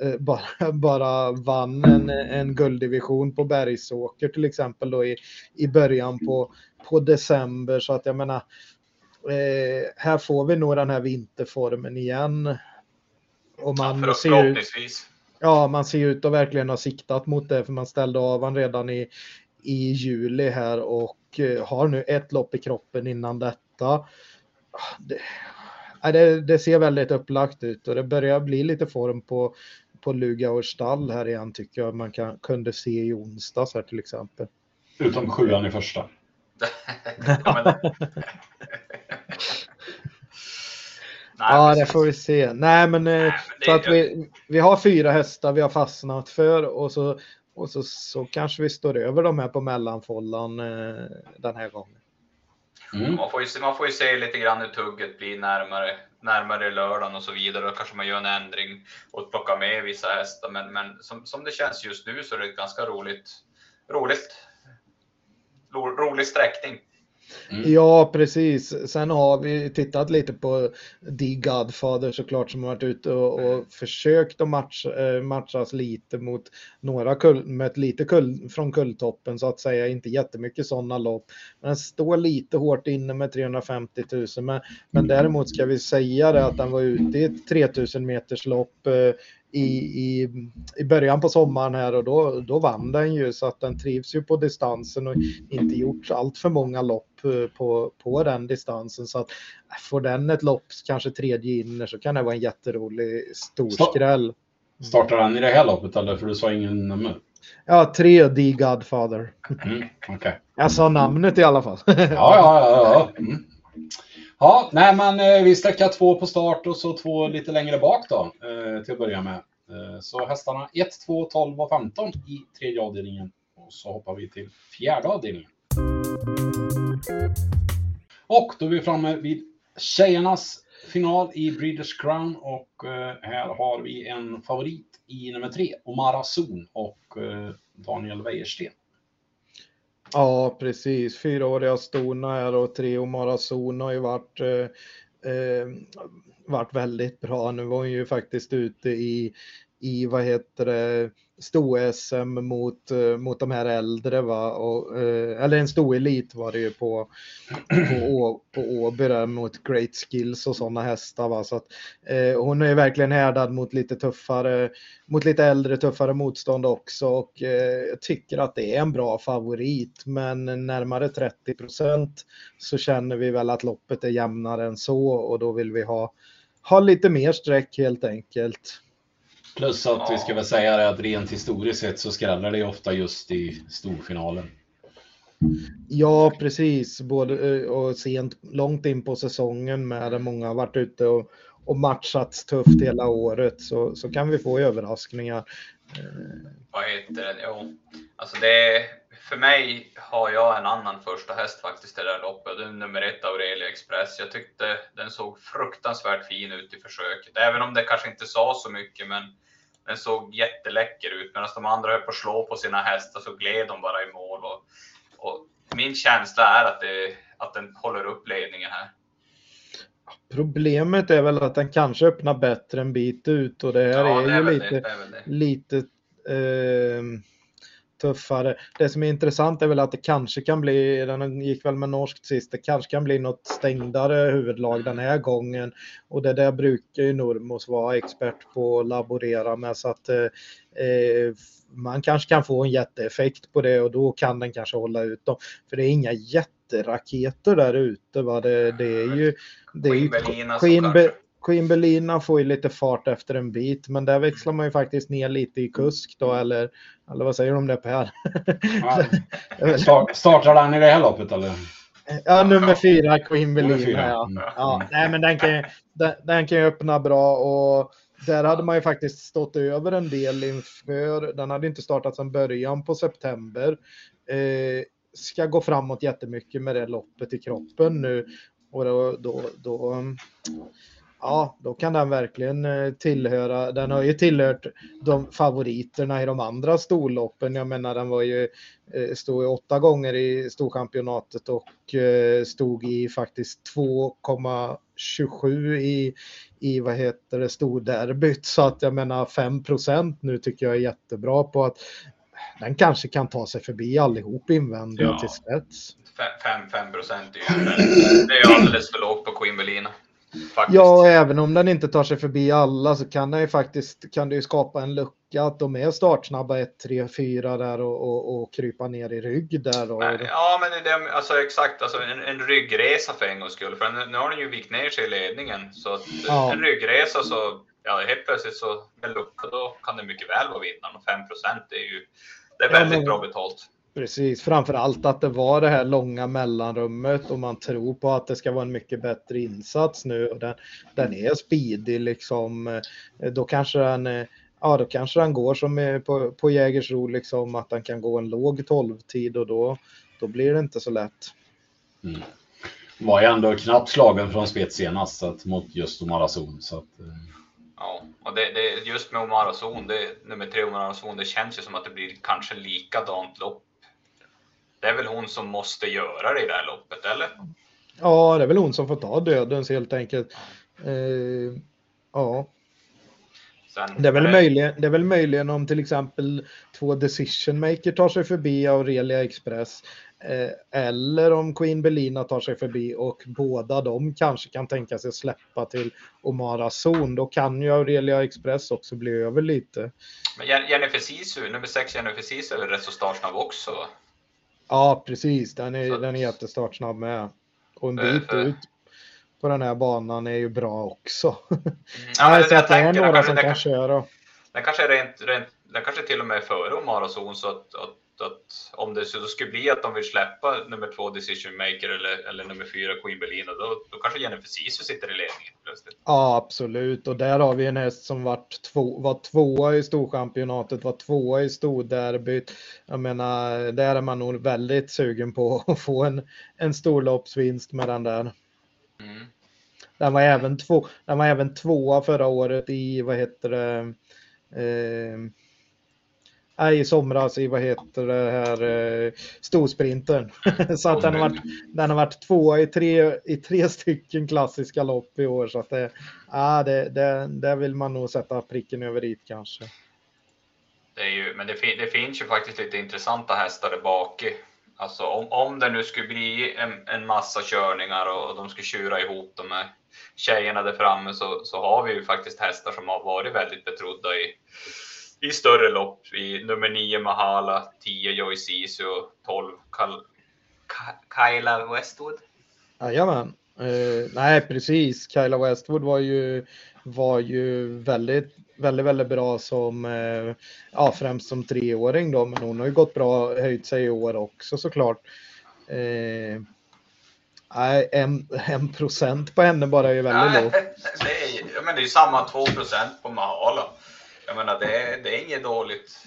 eh, bara, [LAUGHS] bara vann en, en gulddivision på Bergsåker till exempel då i, i början på, på december. Så att jag menar, eh, här får vi nog den här vinterformen igen. Och man ja, ser förhoppningsvis. Ja, man ser ut att verkligen ha siktat mot det för man ställde av han redan i, i juli här och eh, har nu ett lopp i kroppen innan detta. Det, det, det ser väldigt upplagt ut och det börjar bli lite form på, på Lugaårs stall här igen tycker jag man kan, kunde se i onsdags här till exempel. Utom sjuan i första. [LAUGHS] Nej, [LAUGHS] ja, det får vi se. Nej, men, Nej, eh, men så att vi, vi har fyra hästar vi har fastnat för och så och så, så kanske vi står över de här på mellanfållan eh, den här gången. Mm. Man, får ju, man får ju se lite grann hur tugget blir närmare, närmare lördagen och så vidare. Då kanske man gör en ändring och plockar med vissa hästar. Men, men som, som det känns just nu så är det ett ganska roligt, roligt, ro, rolig sträckning. Mm. Ja, precis. Sen har vi tittat lite på The Godfather såklart som har varit ute och, och försökt att match, eh, matchas lite mot några kull, med lite kull från kulltoppen så att säga. Inte jättemycket sådana lopp. Men den står lite hårt inne med 350 000. Men, men däremot ska vi säga det att den var ute i ett 3000 meters lopp eh, i, i, i början på sommaren här och då, då vann den ju så att den trivs ju på distansen och inte gjort allt för många lopp eh, på, på den distansen så att äh, får den ett lopp, kanske tredje inner så kan det vara en jätterolig storskräll. Startar den i det här loppet eller? För du sa ingen nummer. Ja, tre The Godfather. Mm, okay. Jag sa namnet i alla fall. ja, ja, ja. ja. [LAUGHS] Mm. Ja, nej men eh, vi sträcker två på start och så två lite längre bak då eh, till att börja med. Eh, så hästarna 1, 2, 12 och 15 i tredje avdelningen. Och så hoppar vi till fjärde avdelningen. Och då är vi framme vid tjejernas final i Breeders Crown och här har vi en favorit i nummer tre, Omara Zon och Daniel Wäjersten. Ja, precis. Fyraåriga Stona här och Treo Marazon har ju varit, eh, eh, varit väldigt bra. Nu var hon ju faktiskt ute i, i vad heter det, sto-SM mot, eh, mot de här äldre. Va? Och, eh, eller en sto-elit var det ju på, på, på Åby där mot Great Skills och sådana hästar. Va? Så att, eh, hon är verkligen härdad mot lite tuffare, mot lite äldre tuffare motstånd också. Och eh, jag tycker att det är en bra favorit. Men närmare 30 procent så känner vi väl att loppet är jämnare än så och då vill vi ha, ha lite mer streck helt enkelt. Plus att vi ska väl säga det att rent historiskt sett så skräller det ofta just i storfinalen. Ja, precis. Både eh, och sent, långt in på säsongen med där många har varit ute och, och matchats tufft hela året så, så kan vi få överraskningar. Eh, Vad heter det? Jo, alltså det för mig har jag en annan första häst faktiskt i det där loppet. Det är nummer ett Aurelia Express. Jag tyckte den såg fruktansvärt fin ut i försöket, även om det kanske inte sa så mycket. Men den såg jätteläcker ut medan de andra höll på att slå på sina hästar så gled de bara i mål. Och, och min känsla är att, det, att den håller upp ledningen här. Problemet är väl att den kanske öppnar bättre en bit ut och det här ja, är, är ju lite, det, lite eh, tuffare. Det som är intressant är väl att det kanske kan bli, den gick väl med norskt sist, det kanske kan bli något stängdare huvudlag den här gången. Och det där brukar ju Normos vara expert på att laborera med så att eh, man kanske kan få en jätteeffekt på det och då kan den kanske hålla ut dem. För det är inga jätteraketer där ute. Va? Det, det är ju... Det är ju Be Queen Belina får ju lite fart efter en bit, men där växlar man ju faktiskt ner lite i kusk då, eller, eller vad säger du om det Per? Ja. [LAUGHS] startar den i det här loppet eller? Ja, nummer fyra, Queen Belina. Ja. Mm. ja. Nej, men den kan, den, den kan ju öppna bra och där hade man ju faktiskt stått över en del inför. Den hade inte startat sedan början på september. Eh, ska gå framåt jättemycket med det loppet i kroppen nu. Och då, då, då ja, då kan den verkligen eh, tillhöra. Den har ju tillhört de favoriterna i de andra storloppen. Jag menar, den var ju eh, stod ju åtta gånger i storchampionatet och eh, stod i faktiskt 2,27 i i vad heter det storderbyt så att jag menar 5% nu tycker jag är jättebra på att den kanske kan ta sig förbi allihop invändiga ja. till spets. 5 procent är ju det är alldeles för lågt på Queen Belina. Faktiskt. Ja, även om den inte tar sig förbi alla så kan den ju faktiskt kan det ju skapa en lucka att de är startsnabba 1, 3, 4 där och, och, och krypa ner i rygg där. Och... Ja, men det, alltså exakt, alltså en, en ryggresa för en gångs skull. För nu, nu har den ju vikt ner sig i ledningen. Så ja. en ryggresa så, ja helt plötsligt så en lucka då kan det mycket väl vara vinnaren och 5 procent är ju, det är väldigt ja, men... bra betalt. Precis, framför allt att det var det här långa mellanrummet och man tror på att det ska vara en mycket bättre insats nu och den, den är speedig liksom. Då kanske den, ja, då kanske den går som på, på Jägersro liksom att den kan gå en låg 12 tid och då, då blir det inte så lätt. Mm. Var ju ändå knappt slagen från spets senast så att, mot just Omarazon. Så att, eh. Ja, och det, det, just med Omarazon, det, nummer tre Omarazon, det känns ju som att det blir kanske likadant lopp det är väl hon som måste göra det i det här loppet, eller? Ja, det är väl hon som får ta dödens helt enkelt. Eh, ja. Sen, det, är väl det... Möjligen, det är väl möjligen om till exempel två decision maker tar sig förbi Aurelia Express. Eh, eller om Queen Belina tar sig förbi och båda de kanske kan tänka sig släppa till Omara Zon. Då kan ju Aurelia Express också bli över lite. Men Jennifer Sisu, nummer 6 Jennifer Sisu är väl rätt så startsnabb också? Ja, precis. Den är, så... den är jättestartsnabb med. Och en bit ut på den här banan är ju bra också. [LAUGHS] Mm. Ja, men, så att det är några som kan, kan köra. Den kanske är rent, rent, den kanske till och med är före Omara Zon så att, att att om det så skulle bli att de vill släppa nummer två decision maker eller, eller nummer fyra Queen Belina, då, då kanske Jennifer Sisu sitter i ledningen plötsligt. Ja, absolut. Och där har vi en häst som varit två, var tvåa i storchampionatet, var tvåa i storderbyt. Jag menar, där är man nog väldigt sugen på [LAUGHS] att få en, en storloppsvinst med den där. Mm. Den var även två, den var även tvåa förra året i, vad heter det, eh, Nej, i somras i vad heter det här eh, storsprinten. [LAUGHS] så att den har, varit, den har varit tvåa i tre, i tre stycken klassiska lopp i år. Så att det, ah, det, det, det vill man nog sätta pricken över i kanske. Det är ju, men det, det, finns ju faktiskt lite intressanta hästar där bak. Alltså om, om det nu skulle bli en, en massa körningar och de skulle tjura ihop de här tjejerna där framme så, så har vi ju faktiskt hästar som har varit väldigt betrodda i, i större lopp. I nummer 9 Mahala, 10 Joy Sisu och 12 Kal, Kyla Westwood. Jajamän. Uh, nej, precis. Kyla Westwood var ju, var ju väldigt, väldigt, väldigt bra som, uh, ja, främst som treåring då, men hon har ju gått bra, höjt sig i år också såklart. Uh, Nej, en, en procent på henne bara är ju väldigt lågt. Det är, men det är ju samma 2 procent på Mahala. Jag menar, det är, det är inget dåligt.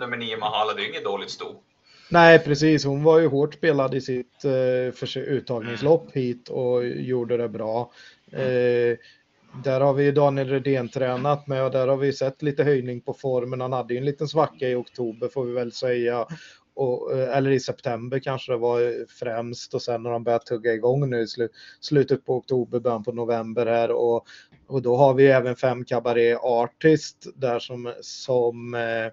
Nummer 9 Mahala, det är inget dåligt sto. Nej, precis. Hon var ju hårt spelad i sitt eh, uttagningslopp mm. hit och gjorde det bra. Eh, där har vi Daniel Redén tränat med och där har vi sett lite höjning på formen. Han hade ju en liten svacka i oktober får vi väl säga och, eh, eller i september kanske det var främst och sen har de börjat tugga igång nu i slu, slutet på oktober, början på november här och, och då har vi även fem Cabaret Artist där som, som eh,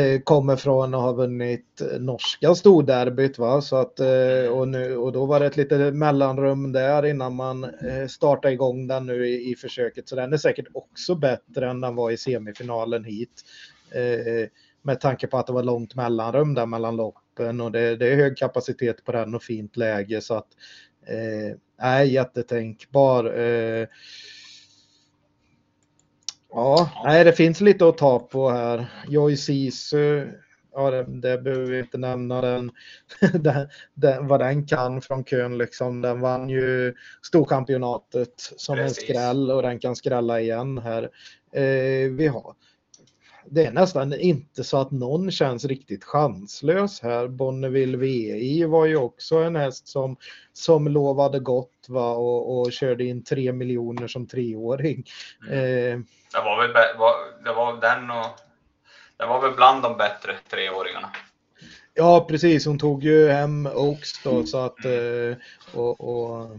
eh, kommer från och har vunnit norska storderbyt. Va? Så att, eh, och, nu, och då var det ett litet mellanrum där innan man eh, startade igång den nu i, i försöket. Så den är säkert också bättre än den var i semifinalen hit. Eh, med tanke på att det var långt mellanrum där mellan loppen och det, det är hög kapacitet på den och fint läge så att eh, är jättetänkbar. Eh, ja, nej, det finns lite att ta på här. Joy Sisu, ja, det, det behöver vi inte nämna den, [LAUGHS] den, den, vad den kan från kön liksom. Den vann ju storchampionatet som Precis. en skräll och den kan skrälla igen här. Eh, vi har det är nästan inte så att någon känns riktigt chanslös här. Bonneville VI var ju också en häst som, som lovade gott va? Och, och körde in tre miljoner som treåring. Mm. Eh, det, var väl, det var den och det var väl bland de bättre treåringarna. Ja, precis. Hon tog ju hem Oaks då så att eh, och, och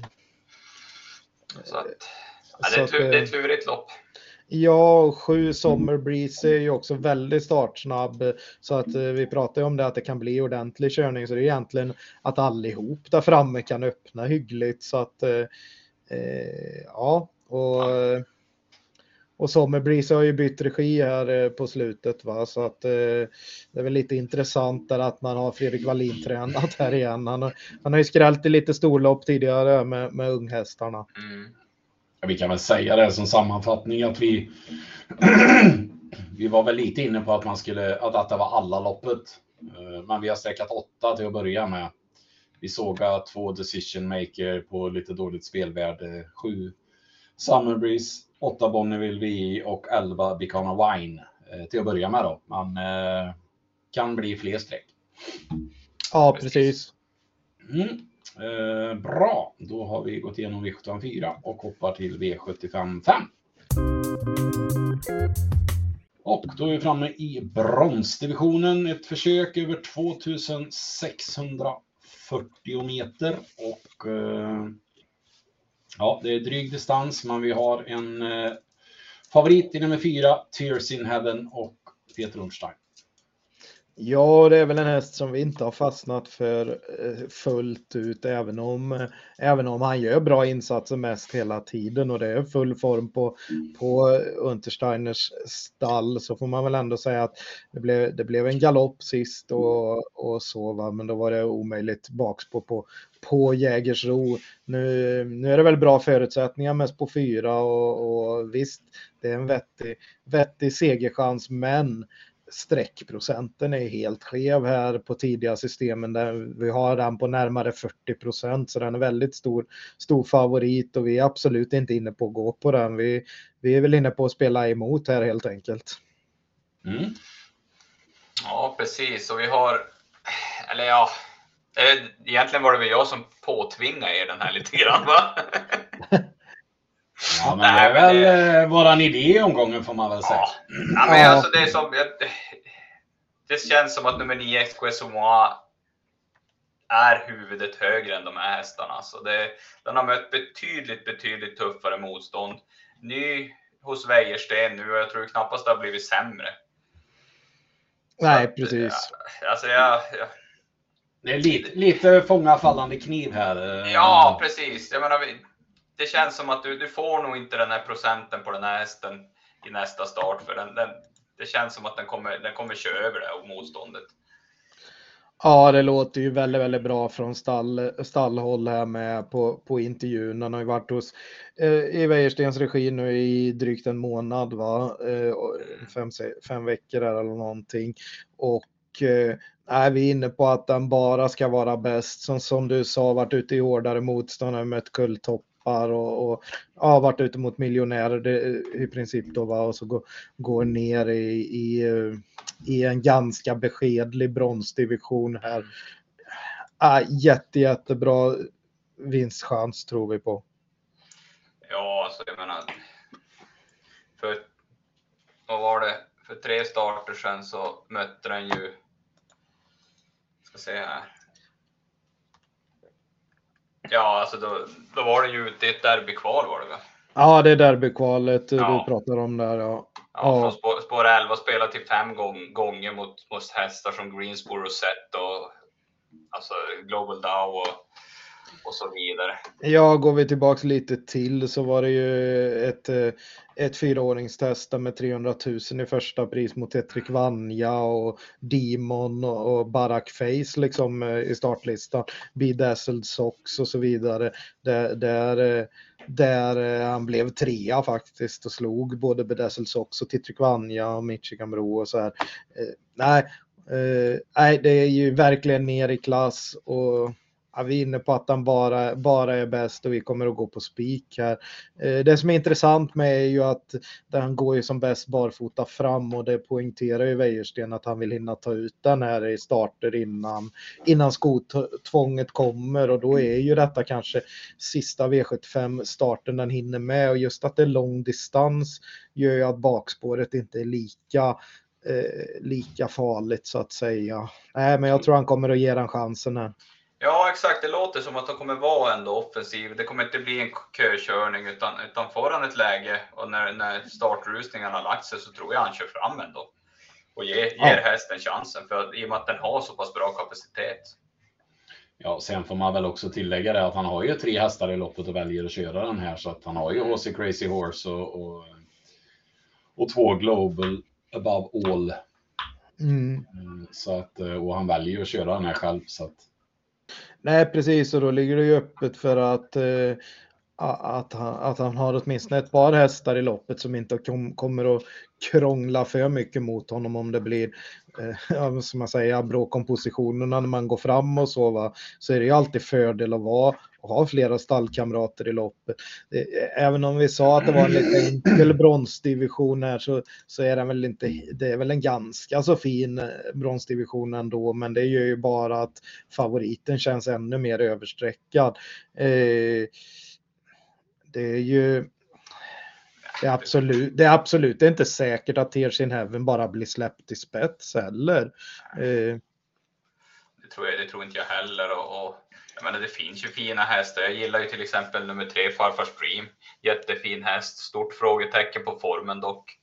så att, ja, det, är ett, det är ett eh, lurigt lopp. Ja, sju Summer Breeze är ju också väldigt startsnabb. Så att eh, vi pratar ju om det att det kan bli ordentlig körning. Så det är egentligen att allihop där framme kan öppna hyggligt. Så att eh, eh ja, och, och Summer Breeze har ju bytt regi här eh, på slutet. Va? Så att eh, det är väl lite intressant där att man har Fredrik Wallin tränat här igen. Han, har, han har ju skrällt i lite storlopp tidigare med, med unghästarna. Mm vi kan väl säga det som sammanfattning att vi [CLEARS THROAT] vi var väl lite inne på att man skulle att detta var alla loppet. Eh, men vi har sträckat åtta till att börja med. Vi såg att två decision maker på lite dåligt spelvärde. Sju Summer Breeze, åtta Bonneville VI och elva Bicana Wine eh, till att börja med då. Man eh, kan bli fler streck. Ja, precis. Mm. Eh, bra, då har vi gått igenom V754 och hoppar till V75 5. Och då är vi framme i bronsdivisionen. Ett försök över 2640 meter och eh, ja, det är dryg distans, men vi har en eh, favorit i nummer fyra, Tears in Heaven och Peter Ulstein. Ja, det är väl en häst som vi inte har fastnat för eh, fullt ut, även om, eh, även om han gör bra insatser mest hela tiden och det är full form på, på Untersteiners stall så får man väl ändå säga att det blev, det blev en galopp sist och, och så, va? men då var det omöjligt bakspå på, på Jägersro. Nu, nu är det väl bra förutsättningar mest på fyra och, och visst, det är en vettig, vettig segerchans, men streckprocenten är helt skev här på tidiga systemen där vi har den på närmare 40 procent så den är väldigt stor, stor favorit och vi är absolut inte inne på att gå på den. Vi, vi är väl inne på att spela emot här helt enkelt. Mm. Ja, precis och vi har, eller ja, egentligen var det väl jag som påtvingade er den här lite grann va? [LAUGHS] Ja, men det är väl det... Eh, våran idé i omgången får man väl säga. Ja, men alltså det är som, det känns som att nummer 9 XQS är huvudet högre än de här hästarna. Så det, den har mött betydligt, betydligt tuffare motstånd. Ny hos Wäjersten nu och jag tror knappast det har blivit sämre. Nej, att, precis. Alltså jag, jag, det är lite, lite fånga fallande kniv här. Eh. Ja, precis. Jag menar, det känns som att du, du får nog inte den här procenten på den här hästen i nästa start. För den, den, det känns som att den kommer, den kommer köra över det här motståndet. Ja, det låter ju väldigt, väldigt bra från stall, stallhåll här med på, på intervjun. Han har ju varit hos eh, i Wäjerstens regi nu i drygt en månad, va? Eh, fem, fem veckor eller någonting. Och eh, är vi inne på att den bara ska vara bäst. Som, som du sa, varit ute i hårdare motstånd, mött kulltopp och, och ja, varit ute mot miljonärer det, i princip då va? och så går, går ner i, i, i en ganska beskedlig bronsdivision här. Ah, jätte, jättebra vinstchans tror vi på. Ja, alltså jag menar. För vad var det? För tre starter sedan så mötte den ju. Ska se här. Ja, alltså då, då var det ju ute i ett derbykval var det väl? Ja, det är derbykvalet ja. du pratar om där. Ja. Ja, från spår, spår 11 spelat till fem gång, gånger mot, mot hästar som Greensboro Set och alltså Global Dow och, och så vidare. Ja, går vi tillbaks lite till så var det ju ett, eh, ett fyraåringstest med 300 000 i första pris mot Etrik Vanja och Demon och Barack Face liksom eh, i startlistan. Bedazzled Sox och så vidare. Där, där, eh, där han blev trea faktiskt och slog både Bedazzled Sox och Titrik Vanja och Michigan Bro och så här. Nej, nej, det är ju verkligen ner i klass och Ja, vi är inne på att han bara, bara är bäst och vi kommer att gå på spik här. Eh, det som är intressant med är ju att han går ju som bäst barfota fram och det poängterar ju Wäjersten att han vill hinna ta ut den här i starter innan, innan skotvånget kommer och då är ju detta kanske sista V75 starten den hinner med och just att det är lång distans gör ju att bakspåret inte är lika eh, lika farligt så att säga. Nej, men jag tror han kommer att ge den chansen här. Ja, exakt. Det låter som att de kommer vara ändå offensiv. Det kommer inte bli en kökörning utan, utan får han ett läge och när, när startrusningen har lagt sig så tror jag han kör fram ändå. Och ger, ger ja. hästen chansen för i och med att den har så pass bra kapacitet. Ja, sen får man väl också tillägga det att han har ju tre hästar i loppet och väljer att köra den här så att han har ju HC Crazy Horse och, och, och två Global Above All. Mm. mm. Så att, och han väljer ju att köra den här själv så att Nej, precis, och då ligger det ju öppet för att, eh, att, han, att han har åtminstone ett par hästar i loppet som inte kom, kommer att krångla för mycket mot honom om det blir, eh, [LAUGHS] som man säger, bråkompositionerna när man går fram och så, va? så är det ju alltid fördel att vara och ha flera stallkamrater i loppet. Eh, även om vi sa att det var en lite enkel bronsdivision här så, så är den väl inte, det är väl en ganska så fin eh, bronsdivision ändå, men det gör ju bara att favoriten känns ännu mer överstreckad. Eh, det är ju det är absolut, det är absolut inte säkert att Tears in Heaven bara blir släppt i spets heller. Eh. Det, tror jag, det tror inte jag heller. Och, och jag menar, det finns ju fina hästar. Jag gillar ju till exempel nummer tre, Farfars Dream. Jättefin häst. Stort frågetecken på formen dock.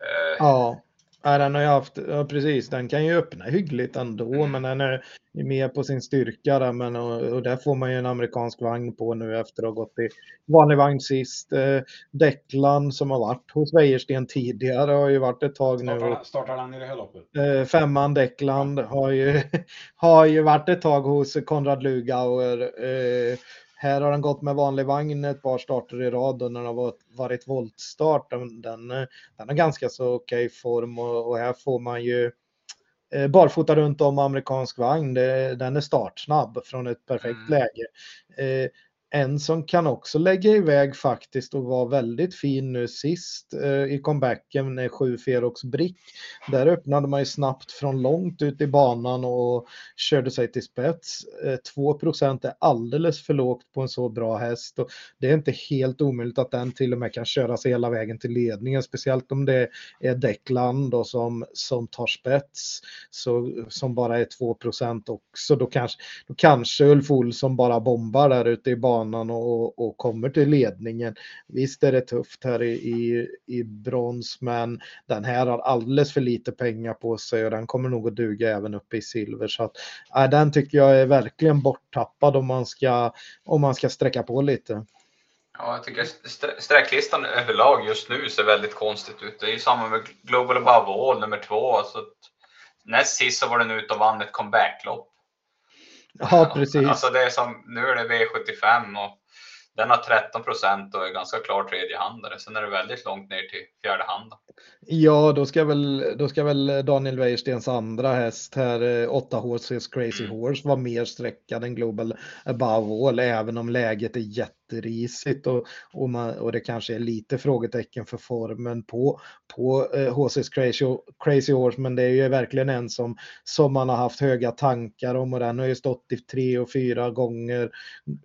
Eh. Ja. Ja, den har ju haft, ja precis, den kan ju öppna hyggligt ändå, mm. men den är mer på sin styrka där, men och, och där får man ju en amerikansk vagn på nu efter att ha gått i vanlig vagn sist. Eh, Declan som har varit hos Wäjersten tidigare har ju varit ett tag nu. Startar, startar han i det här loppet? Eh, femman Declan har ju, [LAUGHS] har ju varit ett tag hos Konrad Lugauer. Eh, här har den gått med vanlig vagn ett par starter i rad och när det har varit voltstart. Den, den, den har ganska så okej form och, och, här får man ju eh, barfota runt om amerikansk vagn. Den är startsnabb från ett perfekt mm. läge. En som kan också lägga iväg faktiskt och var väldigt fin nu sist eh, i comebacken är 7 Ferox Brick. Där öppnade man ju snabbt från långt ut i banan och körde sig till spets. Eh, 2% är alldeles för lågt på en så bra häst och det är inte helt omöjligt att den till och med kan köra sig hela vägen till ledningen, speciellt om det är Declan då som, som tar spets så, som bara är 2% också. Då kanske, då kanske Ulf Olsson bara bombar där ute i banan banan och, och kommer till ledningen. Visst är det tufft här i, i, i brons, men den här har alldeles för lite pengar på sig och den kommer nog att duga även uppe i silver. Så att, äh, den tycker jag är verkligen borttappad om man ska, om man ska sträcka på lite. Ja, jag tycker sträcklistan överlag just nu ser väldigt konstigt ut. Det är ju samma med Global Above All nummer två. Så näst sist så var den ute och vann ett comebacklopp. Ja, precis. Alltså det är som, nu är det V75 och den har 13 procent och är ganska klar tredjehandare. Sen är det väldigt långt ner till fjärde hand. Ja, då ska väl, då ska väl Daniel Wäjerstens andra häst här, 8 eh, Horses Crazy mm. Horse, vara mer sträckad än Global Above All, även om läget är jätte risigt och, och, man, och det kanske är lite frågetecken för formen på, på eh, HC's Crazy, Crazy Horse, men det är ju verkligen en som, som man har haft höga tankar om och den har ju stått i tre och fyra gånger,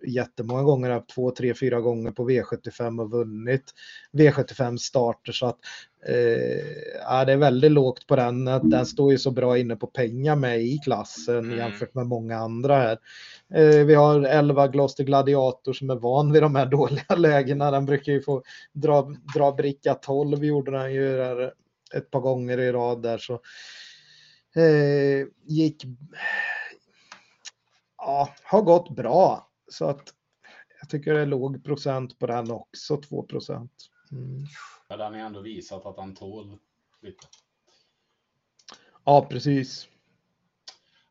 jättemånga gånger, två, tre, fyra gånger på V75 och vunnit V75 starter. Så att ja, det är väldigt lågt på den. Den står ju så bra inne på pengar med i klassen mm. jämfört med många andra här. Eh, vi har 11 Gloster Gladiator som är van vid de här [LAUGHS] dåliga lägena. Den brukar ju få dra, dra bricka 12 gjorde den ju där ett par gånger i rad där så eh, gick ja, har gått bra så att jag tycker det är låg procent på den också, 2 procent. Mm. Ja, den har ändå visat att han tål lite. Ja, precis.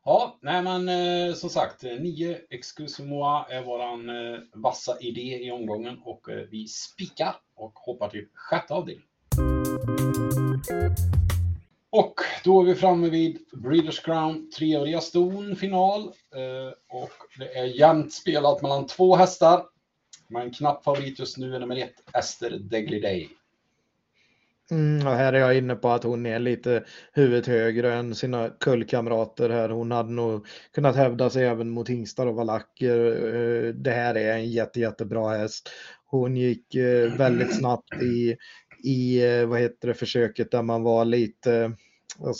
Ja, nej men eh, som sagt, 9 Excuse moi är våran eh, vassa idé i omgången och eh, vi spikar och hoppar till sjätte avdelning. Och då är vi framme vid Breeders Crown treåriga ston final eh, och det är jämnt spelat mellan två hästar. Men knapp favorit just nu är nummer ett, Ester Degliday. Mm, och här är jag inne på att hon är lite huvudet högre än sina kullkamrater här. Hon hade nog kunnat hävda sig även mot hingstar och valacker. Eh, det här är en jätte, jättebra häst. Hon gick eh, väldigt snabbt i, i eh, vad heter det, försöket där man var lite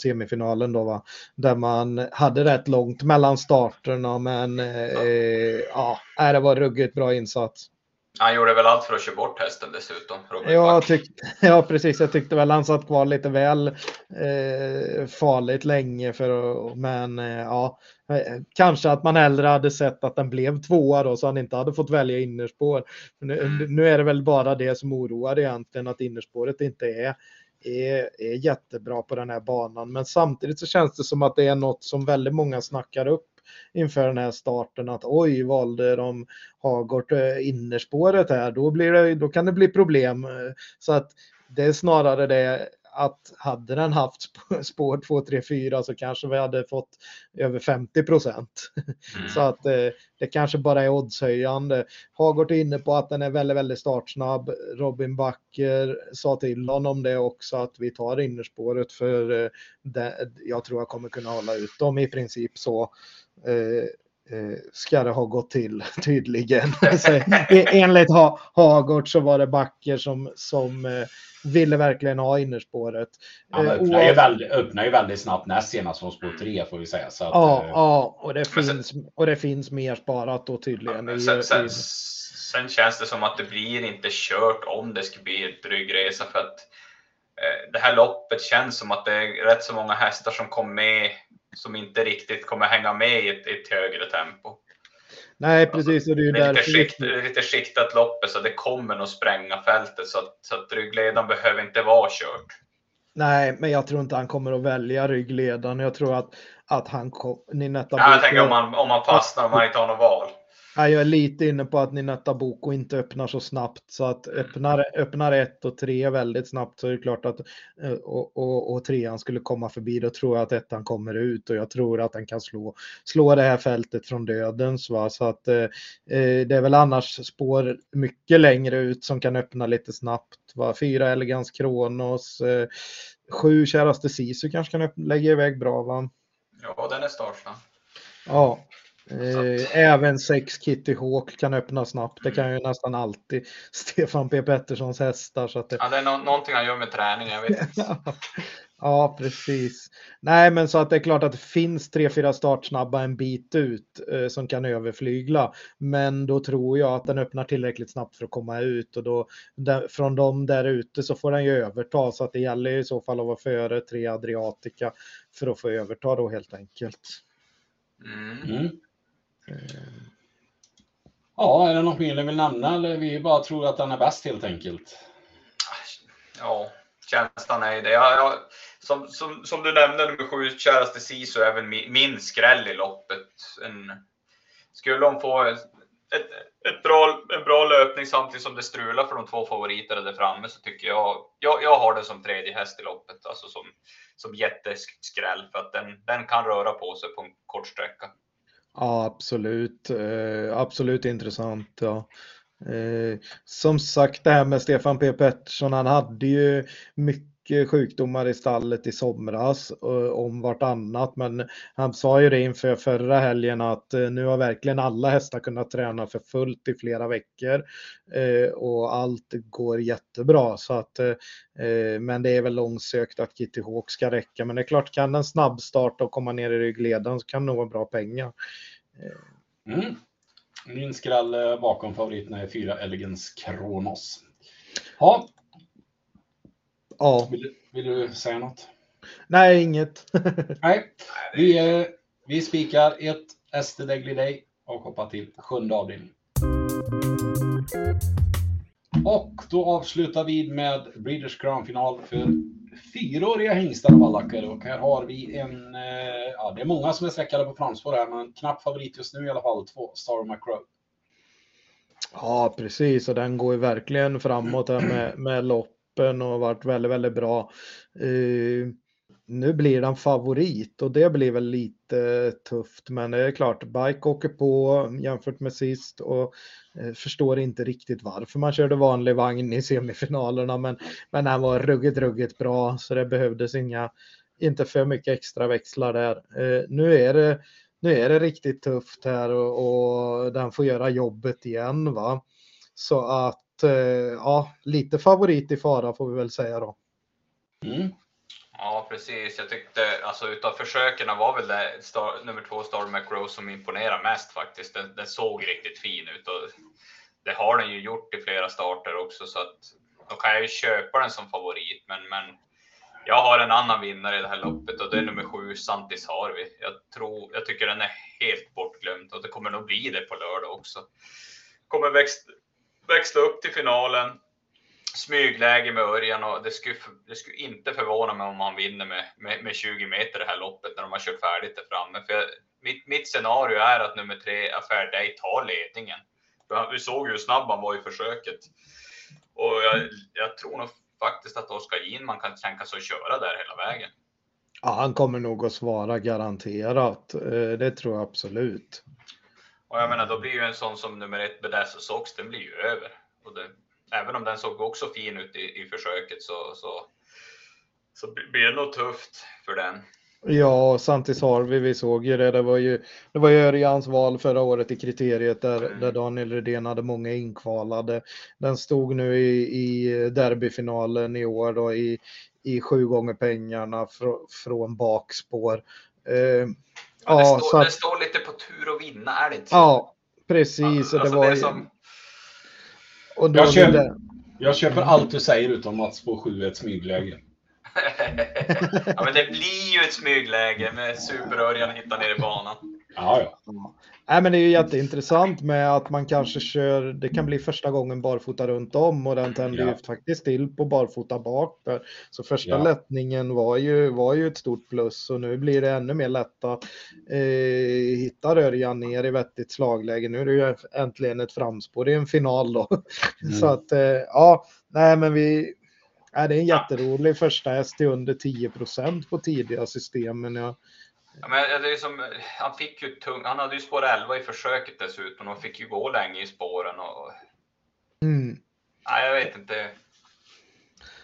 semifinalen då va, där man hade rätt långt mellan starterna men eh, ja, äh, det var ruggigt bra insats. Han gjorde väl allt för att köra bort hästen dessutom. Ja, tyck, [LAUGHS] ja, precis. Jag tyckte väl han satt kvar lite väl eh, farligt länge. För, men eh, ja, eh, kanske att man hellre hade sett att den blev tvåa då så han inte hade fått välja innerspår. Nu, mm. nu är det väl bara det som oroar egentligen att innerspåret inte är är, är jättebra på den här banan. Men samtidigt så känns det som att det är något som väldigt många snackar upp inför den här starten att oj, valde de Hagård eh, innerspåret här, då, blir det, då kan det bli problem. Så att det är snarare det att hade den haft [LAUGHS] spår 2, 3, 4 så kanske vi hade fått över 50 procent. Mm. Så att eh, det kanske bara är oddshöjande. Hagård är inne på att den är väldigt, väldigt startsnabb. Robin Backer sa till honom det också att vi tar innerspåret för eh, det, jag tror jag kommer kunna hålla ut dem i princip så. Eh, eh, ska det ha gått till [LAUGHS] tydligen. [LAUGHS] enligt ha Hagård så var det Backer som, som eh, ville verkligen ha innerspåret. Han eh, öppnar, ju väldigt, öppnar ju väldigt snabbt näst senast från spår 3 får vi säga. Så att, ja, eh... ja och, det finns, och det finns mer sparat då tydligen. Ja, sen, sen, sen, känns det som att det blir inte kört om det ska bli ett bryggresa för att eh, det här loppet känns som att det är rätt så många hästar som kom med som inte riktigt kommer hänga med i ett, ett högre tempo. Nej, precis. Alltså, det är, det är lite, skikt, lite skiktat loppet så det kommer nog spränga fältet så att, så att ryggledaren behöver inte vara kört. Nej, men jag tror inte han kommer att välja ryggledaren. Jag tror att, att han kommer... Ja, jag tänker om man, om man fastnar och man inte har något val. Jag är lite inne på att Ninetta Boko inte öppnar så snabbt så att öppnar, öppnar ett och tre väldigt snabbt så är det klart att eh, och, och, och trean skulle komma förbi då tror jag att ettan kommer ut och jag tror att den kan slå, slå det här fältet från dödens va. Så att eh, eh det är väl annars spår mycket längre ut som kan öppna lite snabbt va. Fyra Elegans Kronos eh, sju Käraste Sisu kanske kan lägga iväg bra va. Ja den är startsnabb. Ja, Eh, även sex Kitty Hawk kan öppna snabbt. Det kan ju nästan alltid [LAUGHS] Stefan P Petterssons hästar. Så att det... Ja, det är no någonting han gör med träning, jag vet [LAUGHS] Ja, precis. Nej, men så att det är klart att det finns tre, fyra startsnabba en bit ut eh, som kan överflygla. Men då tror jag att den öppnar tillräckligt snabbt för att komma ut och då där, från dem där ute så får den ju överta så att det gäller i så fall att vara före tre Adriatica för att få överta då helt enkelt. Mm. Ja, är det något mer ni vill nämna eller vi bara tror att den är bäst helt enkelt? Ja, känslan är ju det. Jag, jag, som, som, som du nämnde, nummer sju, käraste Sisu, är väl min, min skräll i loppet. En, skulle hon få ett, ett bra, en bra löpning samtidigt som det strular för de två favoriterna där framme så tycker jag, jag, jag har den som tredje häst i loppet, alltså som, som jätteskräll för att den, den kan röra på sig på en kort sträcka. Ja, absolut. Eh, absolut intressant. Ja. Eh, som sagt, det här med Stefan P Pettersson, han hade ju mycket sjukdomar i stallet i somras eh, om vartannat. Men han sa ju det inför förra helgen att eh, nu har verkligen alla hästar kunnat träna för fullt i flera veckor eh, och allt går jättebra. Så att, men det är väl långsökt att Kitty Hawk ska räcka. Men det är klart, kan den snabbstarta och komma ner i ryggledaren så kan det nog vara bra pengar. Mm. Min skräll bakom favoriterna är fyra Elegance Kronos. Ja. Ja. Vill, vill, du säga något? Nej, inget. [LAUGHS] Nej, vi, eh, vi spikar ett SD Degli Day och hoppar till sjunde avdelningen. Och då avslutar vi med Breeders Crown-final för fyraåriga hingstar och vallackar och här har vi en, eh, ja det är många som är sträckade på framspår här men knapp favorit just nu i alla fall, två Star McCrow. Ja precis och den går ju verkligen framåt här med, med toppen och varit väldigt, väldigt bra. Uh, nu blir den favorit och det blir väl lite tufft. Men det är klart, Bike åker på jämfört med sist och eh, förstår inte riktigt varför man körde vanlig vagn i semifinalerna. Men, men den var ruggigt, ruggigt bra så det behövdes inga, inte för mycket extra växlar där. Eh, nu är det nu är det riktigt tufft här och, och den får göra jobbet igen. va. Så att ja, lite favorit i fara får vi väl säga då. Mm. Ja, precis. Jag tyckte, alltså utav försöken var väl det star, nummer två Star McRose som imponerade mest faktiskt. Den, den, såg riktigt fin ut och det har den ju gjort i flera starter också så att då kan jag ju köpa den som favorit. Men, men jag har en annan vinnare i det här loppet och det är nummer sju Santis Harvi. Jag tror, jag tycker den är helt bortglömd och det kommer nog bli det på lördag också. Kommer växt, växla upp till finalen smygläge med Örjan och det skulle, det skulle inte förvåna mig om han vinner med, med, med 20 meter det här loppet när de har kört färdigt där framme. För jag, mitt, mitt scenario är att nummer tre, Affair Day, tar ledningen. Vi såg ju hur snabb han var i försöket. Och jag, jag tror nog faktiskt att Oskar Ginman kan tänka sig att köra där hela vägen. Ja, han kommer nog att svara garanterat. Eh, det tror jag absolut. Och jag menar, då blir ju en sån som nummer ett, Bedazzle Sox, den blir ju över. Och det, även om den såg också fin ut i, i försöket så, så, så blir det nog tufft för den. Ja, Santis Harvey, vi såg ju det. Det var ju, det var ju Örjans val förra året i kriteriet där, mm. där Daniel Redén hade många inkvalade. Den stod nu i, i derbyfinalen i år då i, i sju gånger pengarna fr, från bakspår. Eh, ja, ja, det, står, att, det står lite på tur att vinna, är det inte så? Ja, precis. Alltså, det var, det som, och jag, köper, jag köper allt du säger utom Mats på 7 ett smygläge. [LAUGHS] ja, men det blir ju ett smygläge med Superörjan hittar ner i banan. Ja, ja. Nej, men det är ju jätteintressant med att man kanske kör, det kan bli första gången barfota runt om och den tänder Ja. ju faktiskt till på barfota bak där. Så första Ja. lättningen var ju, var ju ett stort plus och nu blir det ännu mer lätt att eh, hitta Örjan ner i vettigt slagläge. Nu är det ju äntligen ett framspår, det är en final då. Mm. Så att eh, ja, nej men vi, nej, det är en jätterolig första häst till under 10% på tidiga systemen. Ja. Ja, men det är som, han fick ju tung, han hade ju spår 11 i försöket dessutom och fick ju gå länge i spåren. Och, Mm. nej, jag vet inte.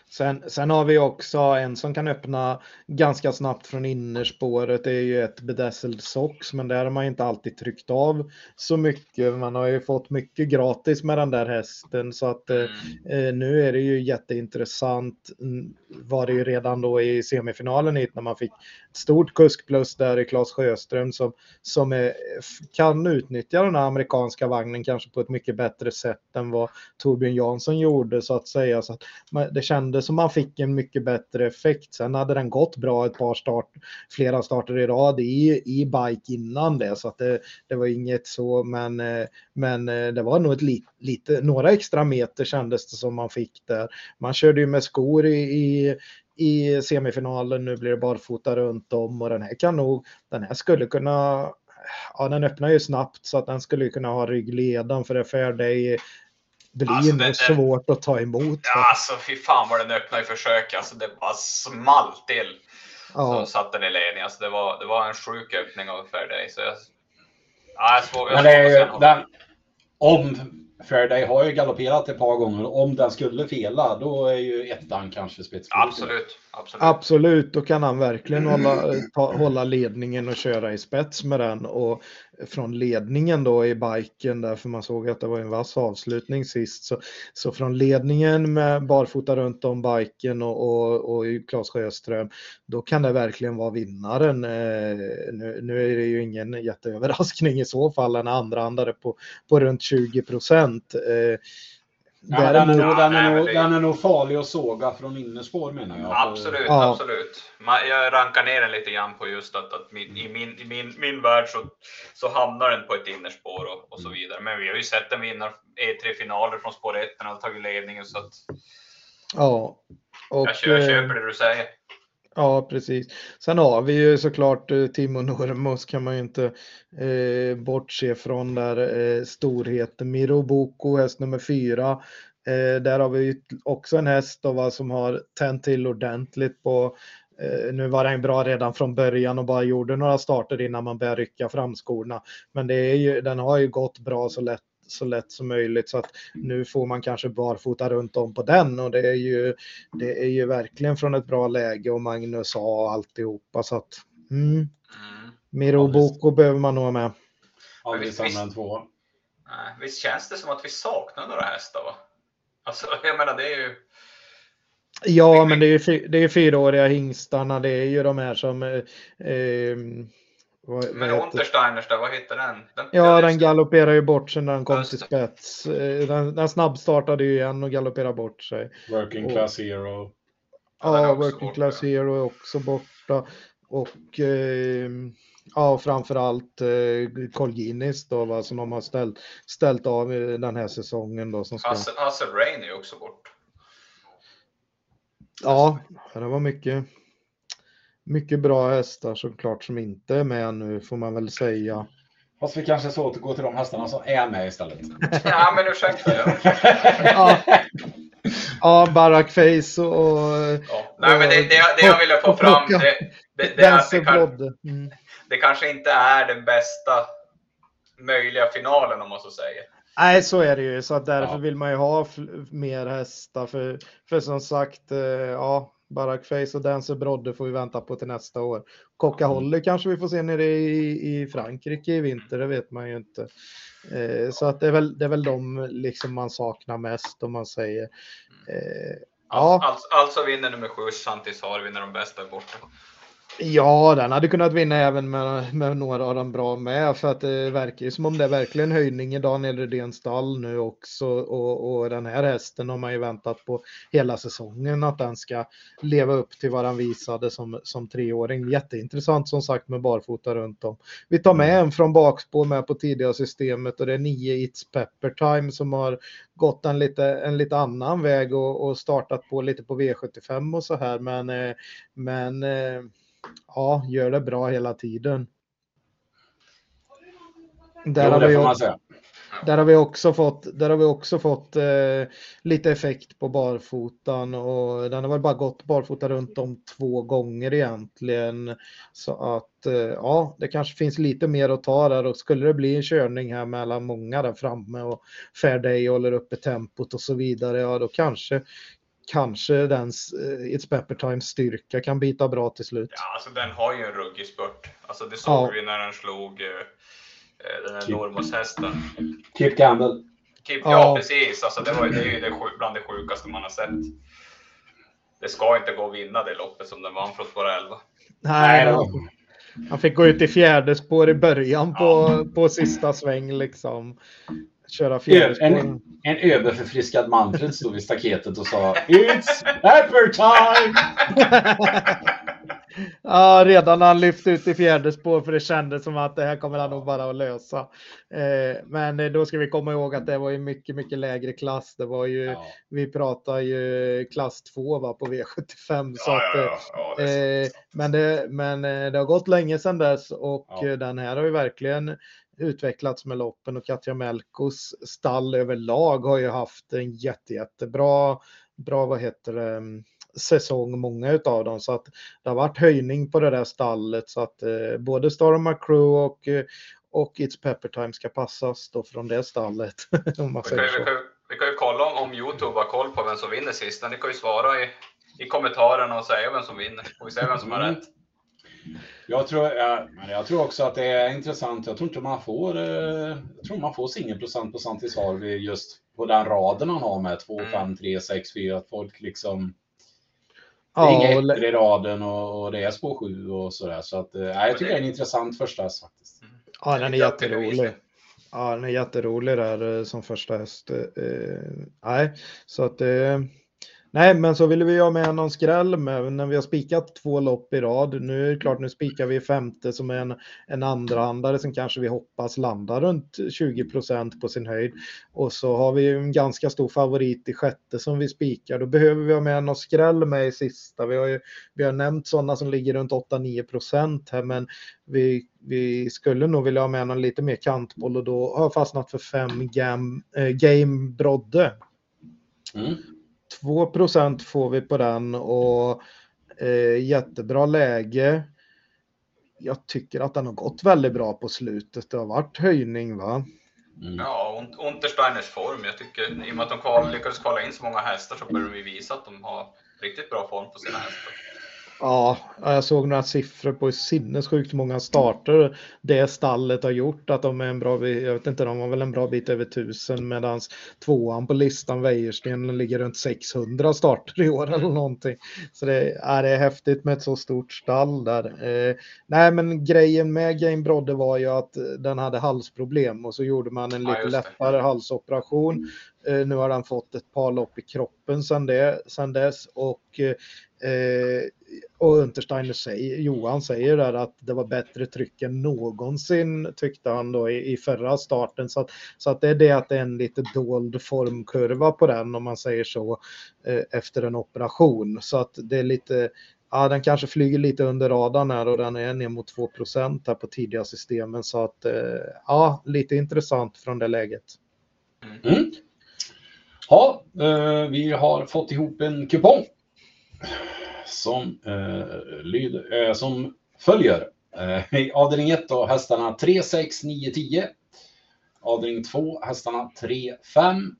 Sen, sen har vi också en som kan öppna ganska snabbt från innerspåret. Det är ju ett bedazzled socks, men där har man inte alltid tryckt av så mycket. Man har ju fått mycket gratis med den där hästen så att eh, Mm. eh, nu är det ju jätteintressant. Mm, Var det ju redan då i semifinalen hit när man fick stort kuskplus där i Claes Sjöström som, som är, kan utnyttja den här amerikanska vagnen kanske på ett mycket bättre sätt än vad Torbjörn Jansson gjorde så att säga. Så att man, det kändes som man fick en mycket bättre effekt. Sen hade den gått bra ett par start, flera starter i rad i, i bike innan det så att det, det var inget så men, men det var nog ett lit, lite, några extra meter kändes det som man fick där. Man körde ju med skor i, i i semifinalen, nu blir det barfota runt om och den här kan nog, den här skulle kunna, ja den öppnar ju snabbt så att den skulle kunna ha ryggledan för det för dig blir Alltså, nog svårt att ta emot. Ja, alltså fy fan vad den öppnade i försök. Alltså det bara small till. Ja. Så satt den i ledning. Alltså det var, det var en sjuk öppning av Fairday. Så jag, ja, jag, svår, jag, Men det är svår ju, den, om Fairday har ju galopperat ett par gånger. Om den skulle fela, då är ju ettan kanske spetsfavorit. Absolut, absolut. Absolut, då kan han verkligen hålla, ta, hålla ledningen och köra i spets med den. Och från ledningen då i biken, därför man såg att det var en vass avslutning sist. Så, så från ledningen med barfota runt om biken och, och, och Claes Sjöström, då kan det verkligen vara vinnaren. Eh, nu, nu är det ju ingen jätteöverraskning i så fall, en andrahandare på, på runt 20 procent. Eh, Eh, Ja, den, är nog, den, nej, är nog, det- den är nog farlig att såga från innerspår menar jag. Absolut, Ja. absolut. Jag rankar ner den lite grann på just att, att min, i, min, i min, min värld så, så hamnar den på ett innerspår och, och så vidare. Men vi har ju sett den vinna E3-finaler från spår 1, den har tagit ledningen så att Ja. Och, jag, jag eh, köper det du säger. Ja, precis. Sen har vi ju såklart eh, Timo Nurmos kan man ju inte eh, bortse från där. Eh, storheten Miro Boko, häst nummer fyra. Eh, där har vi ju också en häst då, va, som har tänt till ordentligt på eh, nu var den bra redan från början och bara gjorde några starter innan man började rycka fram skorna. Men det är ju, den har ju gått bra så lätt så lätt som möjligt så att nu får man kanske barfota runt om på den och det är ju det är ju verkligen från ett bra läge och Magnus sa och alltihopa så att mm, Mm. Miro Ja. Boko behöver man nog ha med. Aldrig Visst, sämre visst. än två. Nej, Visst känns det som att vi saknar några hästar va? Alltså [LAUGHS] jag menar det är ju... Ja, men det är ju det är fyraåriga hingstarna. Det är ju de här som eh, eh, vad, Men Untersteiners där, vad heter den? den Ja, den den galopperar ju bort sig när den kom till spets. Eh, Den, den snabbstartade ju igen och galopperade bort sig. Working Och- class hero. Ja, Working borta. Class Hero är också borta. Och eh, ja, framförallt eh, Colginis då, va, som de har ställt, ställt av i den här säsongen då. Som ska... Hassel, Hassel Rain är ju också bort. Ja, det var mycket, mycket bra hästar såklart som inte är med nu får man väl säga. Fast vi kanske ska återgå till de hästarna som är med istället. Ja, men ursäkta. Ja. [LAUGHS] Ja, ja Barack Face och Ja. Nej, men det, det, det jag ville få Och fram, det, det, det, att det, kan. Mm. det kanske inte är den bästa möjliga finalen om man så säger. Nej, så är det ju. Så att därför Ja. vill man ju ha mer hästar. För, för som sagt, eh, ja, Barack Face och Dancer Brodde får vi vänta på till nästa år. Coca Mm. Holly kanske vi får se nere i, i Frankrike i vinter, det vet man ju inte. Eh, så att det är väl, det är väl de liksom man saknar mest om man säger. Eh, Alltså, ja, alltså, alltså vinner nummer sju, Santis har vinner de bästa borta. Ja, den hade kunnat vinna även med, med några av dem bra med för att det verkar ju som om det är verkligen höjning i Daniel Redéns stall nu också och, och den här hästen har man ju väntat på hela säsongen att den ska leva upp till vad han visade som, som treåring. Jätteintressant som sagt med barfota runt om. Vi tar med en från bakspår med på tidiga systemet och det är nio It's Pepper Time som har gått en lite, en lite annan väg och, och startat på lite på V75 och så här men, eh, men eh, ja, gör det bra hela tiden. Där, Jo, har, vi, också- där har vi också fått, där har vi också fått eh, lite effekt på barfotan och den har väl bara gått barfota runt om två gånger egentligen. Så att eh, ja, det kanske finns lite mer att ta där och skulle det bli en körning här mellan många där framme och Fairday håller uppe tempot och så vidare, ja då kanske kanske den eh, It's Pepper Times styrka kan bita bra till slut. Ja, alltså den har ju en ruggig spurt. Alltså det såg Ja. vi när den slog eh, eh, den här Typ. Normos-hästen. Kip Campbell. Kip, Ja. ja. precis. Alltså det, var, det är ju det, bland det sjukaste man har sett. Det ska inte gå att vinna det loppet som den vann från spår 11. Nej, han, var- han fick gå ut i fjärde spår i början på, Ja. på sista sväng liksom. Köra fjärde spår. En, en överförfriskad Manfred stod vid staketet och sa It's pepper time! [LAUGHS] Ja, redan när han lyfte ut i fjärde spår för det kändes som att det här kommer han nog bara att lösa. Eh, men eh, då ska vi komma ihåg att det var ju mycket, mycket lägre klass. Det var ju, Ja. vi pratar ju klass 2 va, på V75. Så Ja, att, ja, eh, ja, ja, det Eh, men det, men eh, det har gått länge sedan dess och Ja. den här har ju verkligen utvecklats med loppen och Katja Melkos stall överlag har ju haft en jätte, jättebra bra, vad heter det, mm, säsong, många utav dem. Så att det har varit höjning på det där stallet så att eh, både Star Crew och, eh, och It's Pepper Time ska passas då från det stallet. [LAUGHS] om man Vi kan, ju, vi, kan, ju- vi kan ju kolla om, om Youtube har koll på vem som vinner sist. Ni kan ju svara i, i kommentarerna och säga vem som vinner. Får vi se vem som har Mm. rätt. Jag tror, ja, men jag tror också att det är intressant. Jag tror inte man får, eh, jag tror man får singelprocent på Santis Harvey just på den raden han har med 2, Mm. 5, 3, 6, 4. Att folk liksom, det är Ja, inga ettor i raden och, och det är spår 7 och sådär. Så att, eh, jag tycker det är en intressant första häst faktiskt. Ja, den är jätterolig. Ja, den är jätterolig där eh, som första häst. Eh, nej, så att eh, nej, men så ville vi ha med någon skräll med när vi har spikat två lopp i rad. Nu är det klart, nu spikar vi femte som är en, en andrahandare som kanske vi hoppas landar runt 20 procent på sin höjd. Och så har vi en ganska stor favorit i sjätte som vi spikar. Då behöver vi ha med någon skräll med i sista. Vi har ju vi har nämnt sådana som ligger runt 8-9 här, men vi, vi skulle nog vilja ha med någon lite mer kantboll och då har jag fastnat för fem gam, äh, Game Brodde. Mm. 2% får vi på den och eh, jättebra läge. Jag tycker att den har gått väldigt bra på slutet. Det har varit höjning va? Mm. Ja, Un- Untersteiners form. Jag tycker i och med att de kval, lyckades kvala in så många hästar så börjar de visa att de har riktigt bra form på sina hästar. Ja, jag såg några siffror på hur sinnessjukt många starter det stallet har gjort. Att de är en bra jag vet inte, de var väl en bra bit över tusen medan tvåan på listan, Wäjersten, ligger runt 600 starter i år eller någonting. Så det är, det är häftigt med ett så stort stall där. Eh, nej, men grejen med Game Brodde var ju att den hade halsproblem och så gjorde man en Ja, lite det. lättare halsoperation. Eh, nu har den fått ett par lopp i kroppen sedan, det, sedan dess och Eh, och Untersteiner säger, Johan säger där att det var bättre tryck än någonsin tyckte han då i, i förra starten. Så att, så att det är det att det är en lite dold formkurva på den om man säger så eh, efter en operation. Så att det är lite, ja den kanske flyger lite under radarn här och den är ner mot 2 här på tidiga systemen. Så att eh, ja, lite intressant från det läget. Mm. Ja, eh, vi har fått ihop en kupong som, eh, lyder, eh, som följer. Eh, I avdelning 1 då hästarna 3, 6, 9, 10. Avdelning 2 hästarna 3, 5.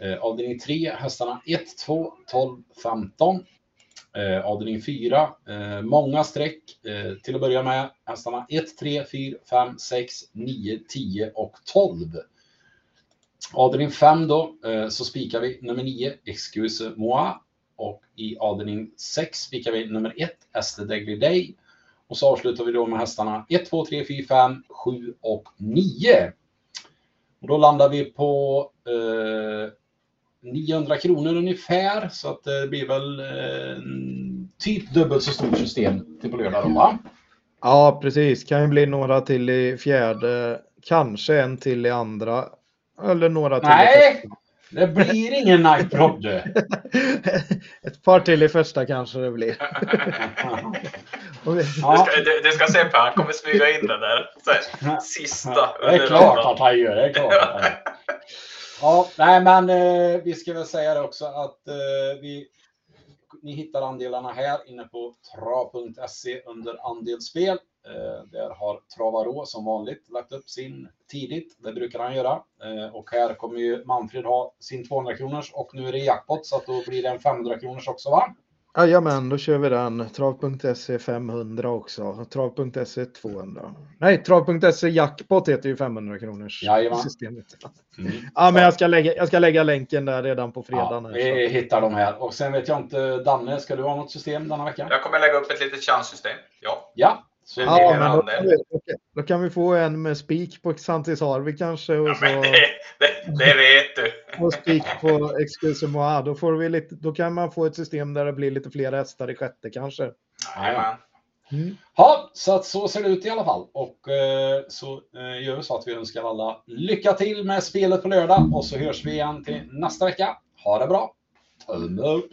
Eh, avdelning 3 hästarna 1, 2, 12, 15. Eh, avdelning 4, eh, många streck. Eh, till att börja med hästarna 1, 3, 4, 5, 6, 9, 10 och 12. Avdelning 5 då eh, så spikar vi nummer 9, Excuse Moi. Och i avdelning 6 spikar vi nummer 1, Esther Degley Day. Och så avslutar vi då med hästarna 1, 2, 3, 4, 5, 7 och 9. Och då landar vi på eh, 900 kronor ungefär. Så att det blir väl eh, typ dubbelt så stort system till på lördag då va? Ja, precis. Kan ju bli några till i fjärde, kanske en till i andra. Eller några till i Nej, första. Det blir ingen night prodde. [LAUGHS] Ett par till i första kanske det blir. [LAUGHS] Du, Ja, ska, du, du ska se på han kommer smyga in det där. Här, sista det är klart att han gör det. Är klart att han gör. Ja, nej men eh, vi ska väl säga det också att eh, vi, ni hittar andelarna här inne på trav.se under andelsspel. Eh, där har Travarå som vanligt lagt upp sin tidigt. Det brukar han göra. Eh, och här kommer ju Manfred ha sin 200 kronors och nu är det jackpot så att då blir det en 500 kronors också va? Jajamän, då kör vi den. Trav.se 500 också. Trav.se 200. Nej, Trav.se jackpot heter ju 500 kronors Jajamän. systemet. Mm. Ja, men jag ska, lägga, jag ska lägga länken där redan på fredagen. Ja, vi så. hittar dem här. Och sen vet jag inte, Danne, ska du ha något system denna vecka? Jag kommer lägga upp ett litet chanssystem. Ja. Ja. Ja, men då kan, vi, då kan vi få en med spik på Xantis Harvey kanske och, ja så, det, det, det vet du. och spik på Excuse Moi. Då, får vi lite, då kan man få ett system där det blir lite fler hästar i sjätte kanske. Jajamän. Mm. Ja, så att så ser det ut i alla fall. Och eh, så eh, gör vi så att vi önskar alla lycka till med spelet på lördag och så hörs vi igen till nästa vecka. Ha det bra! Tumme upp!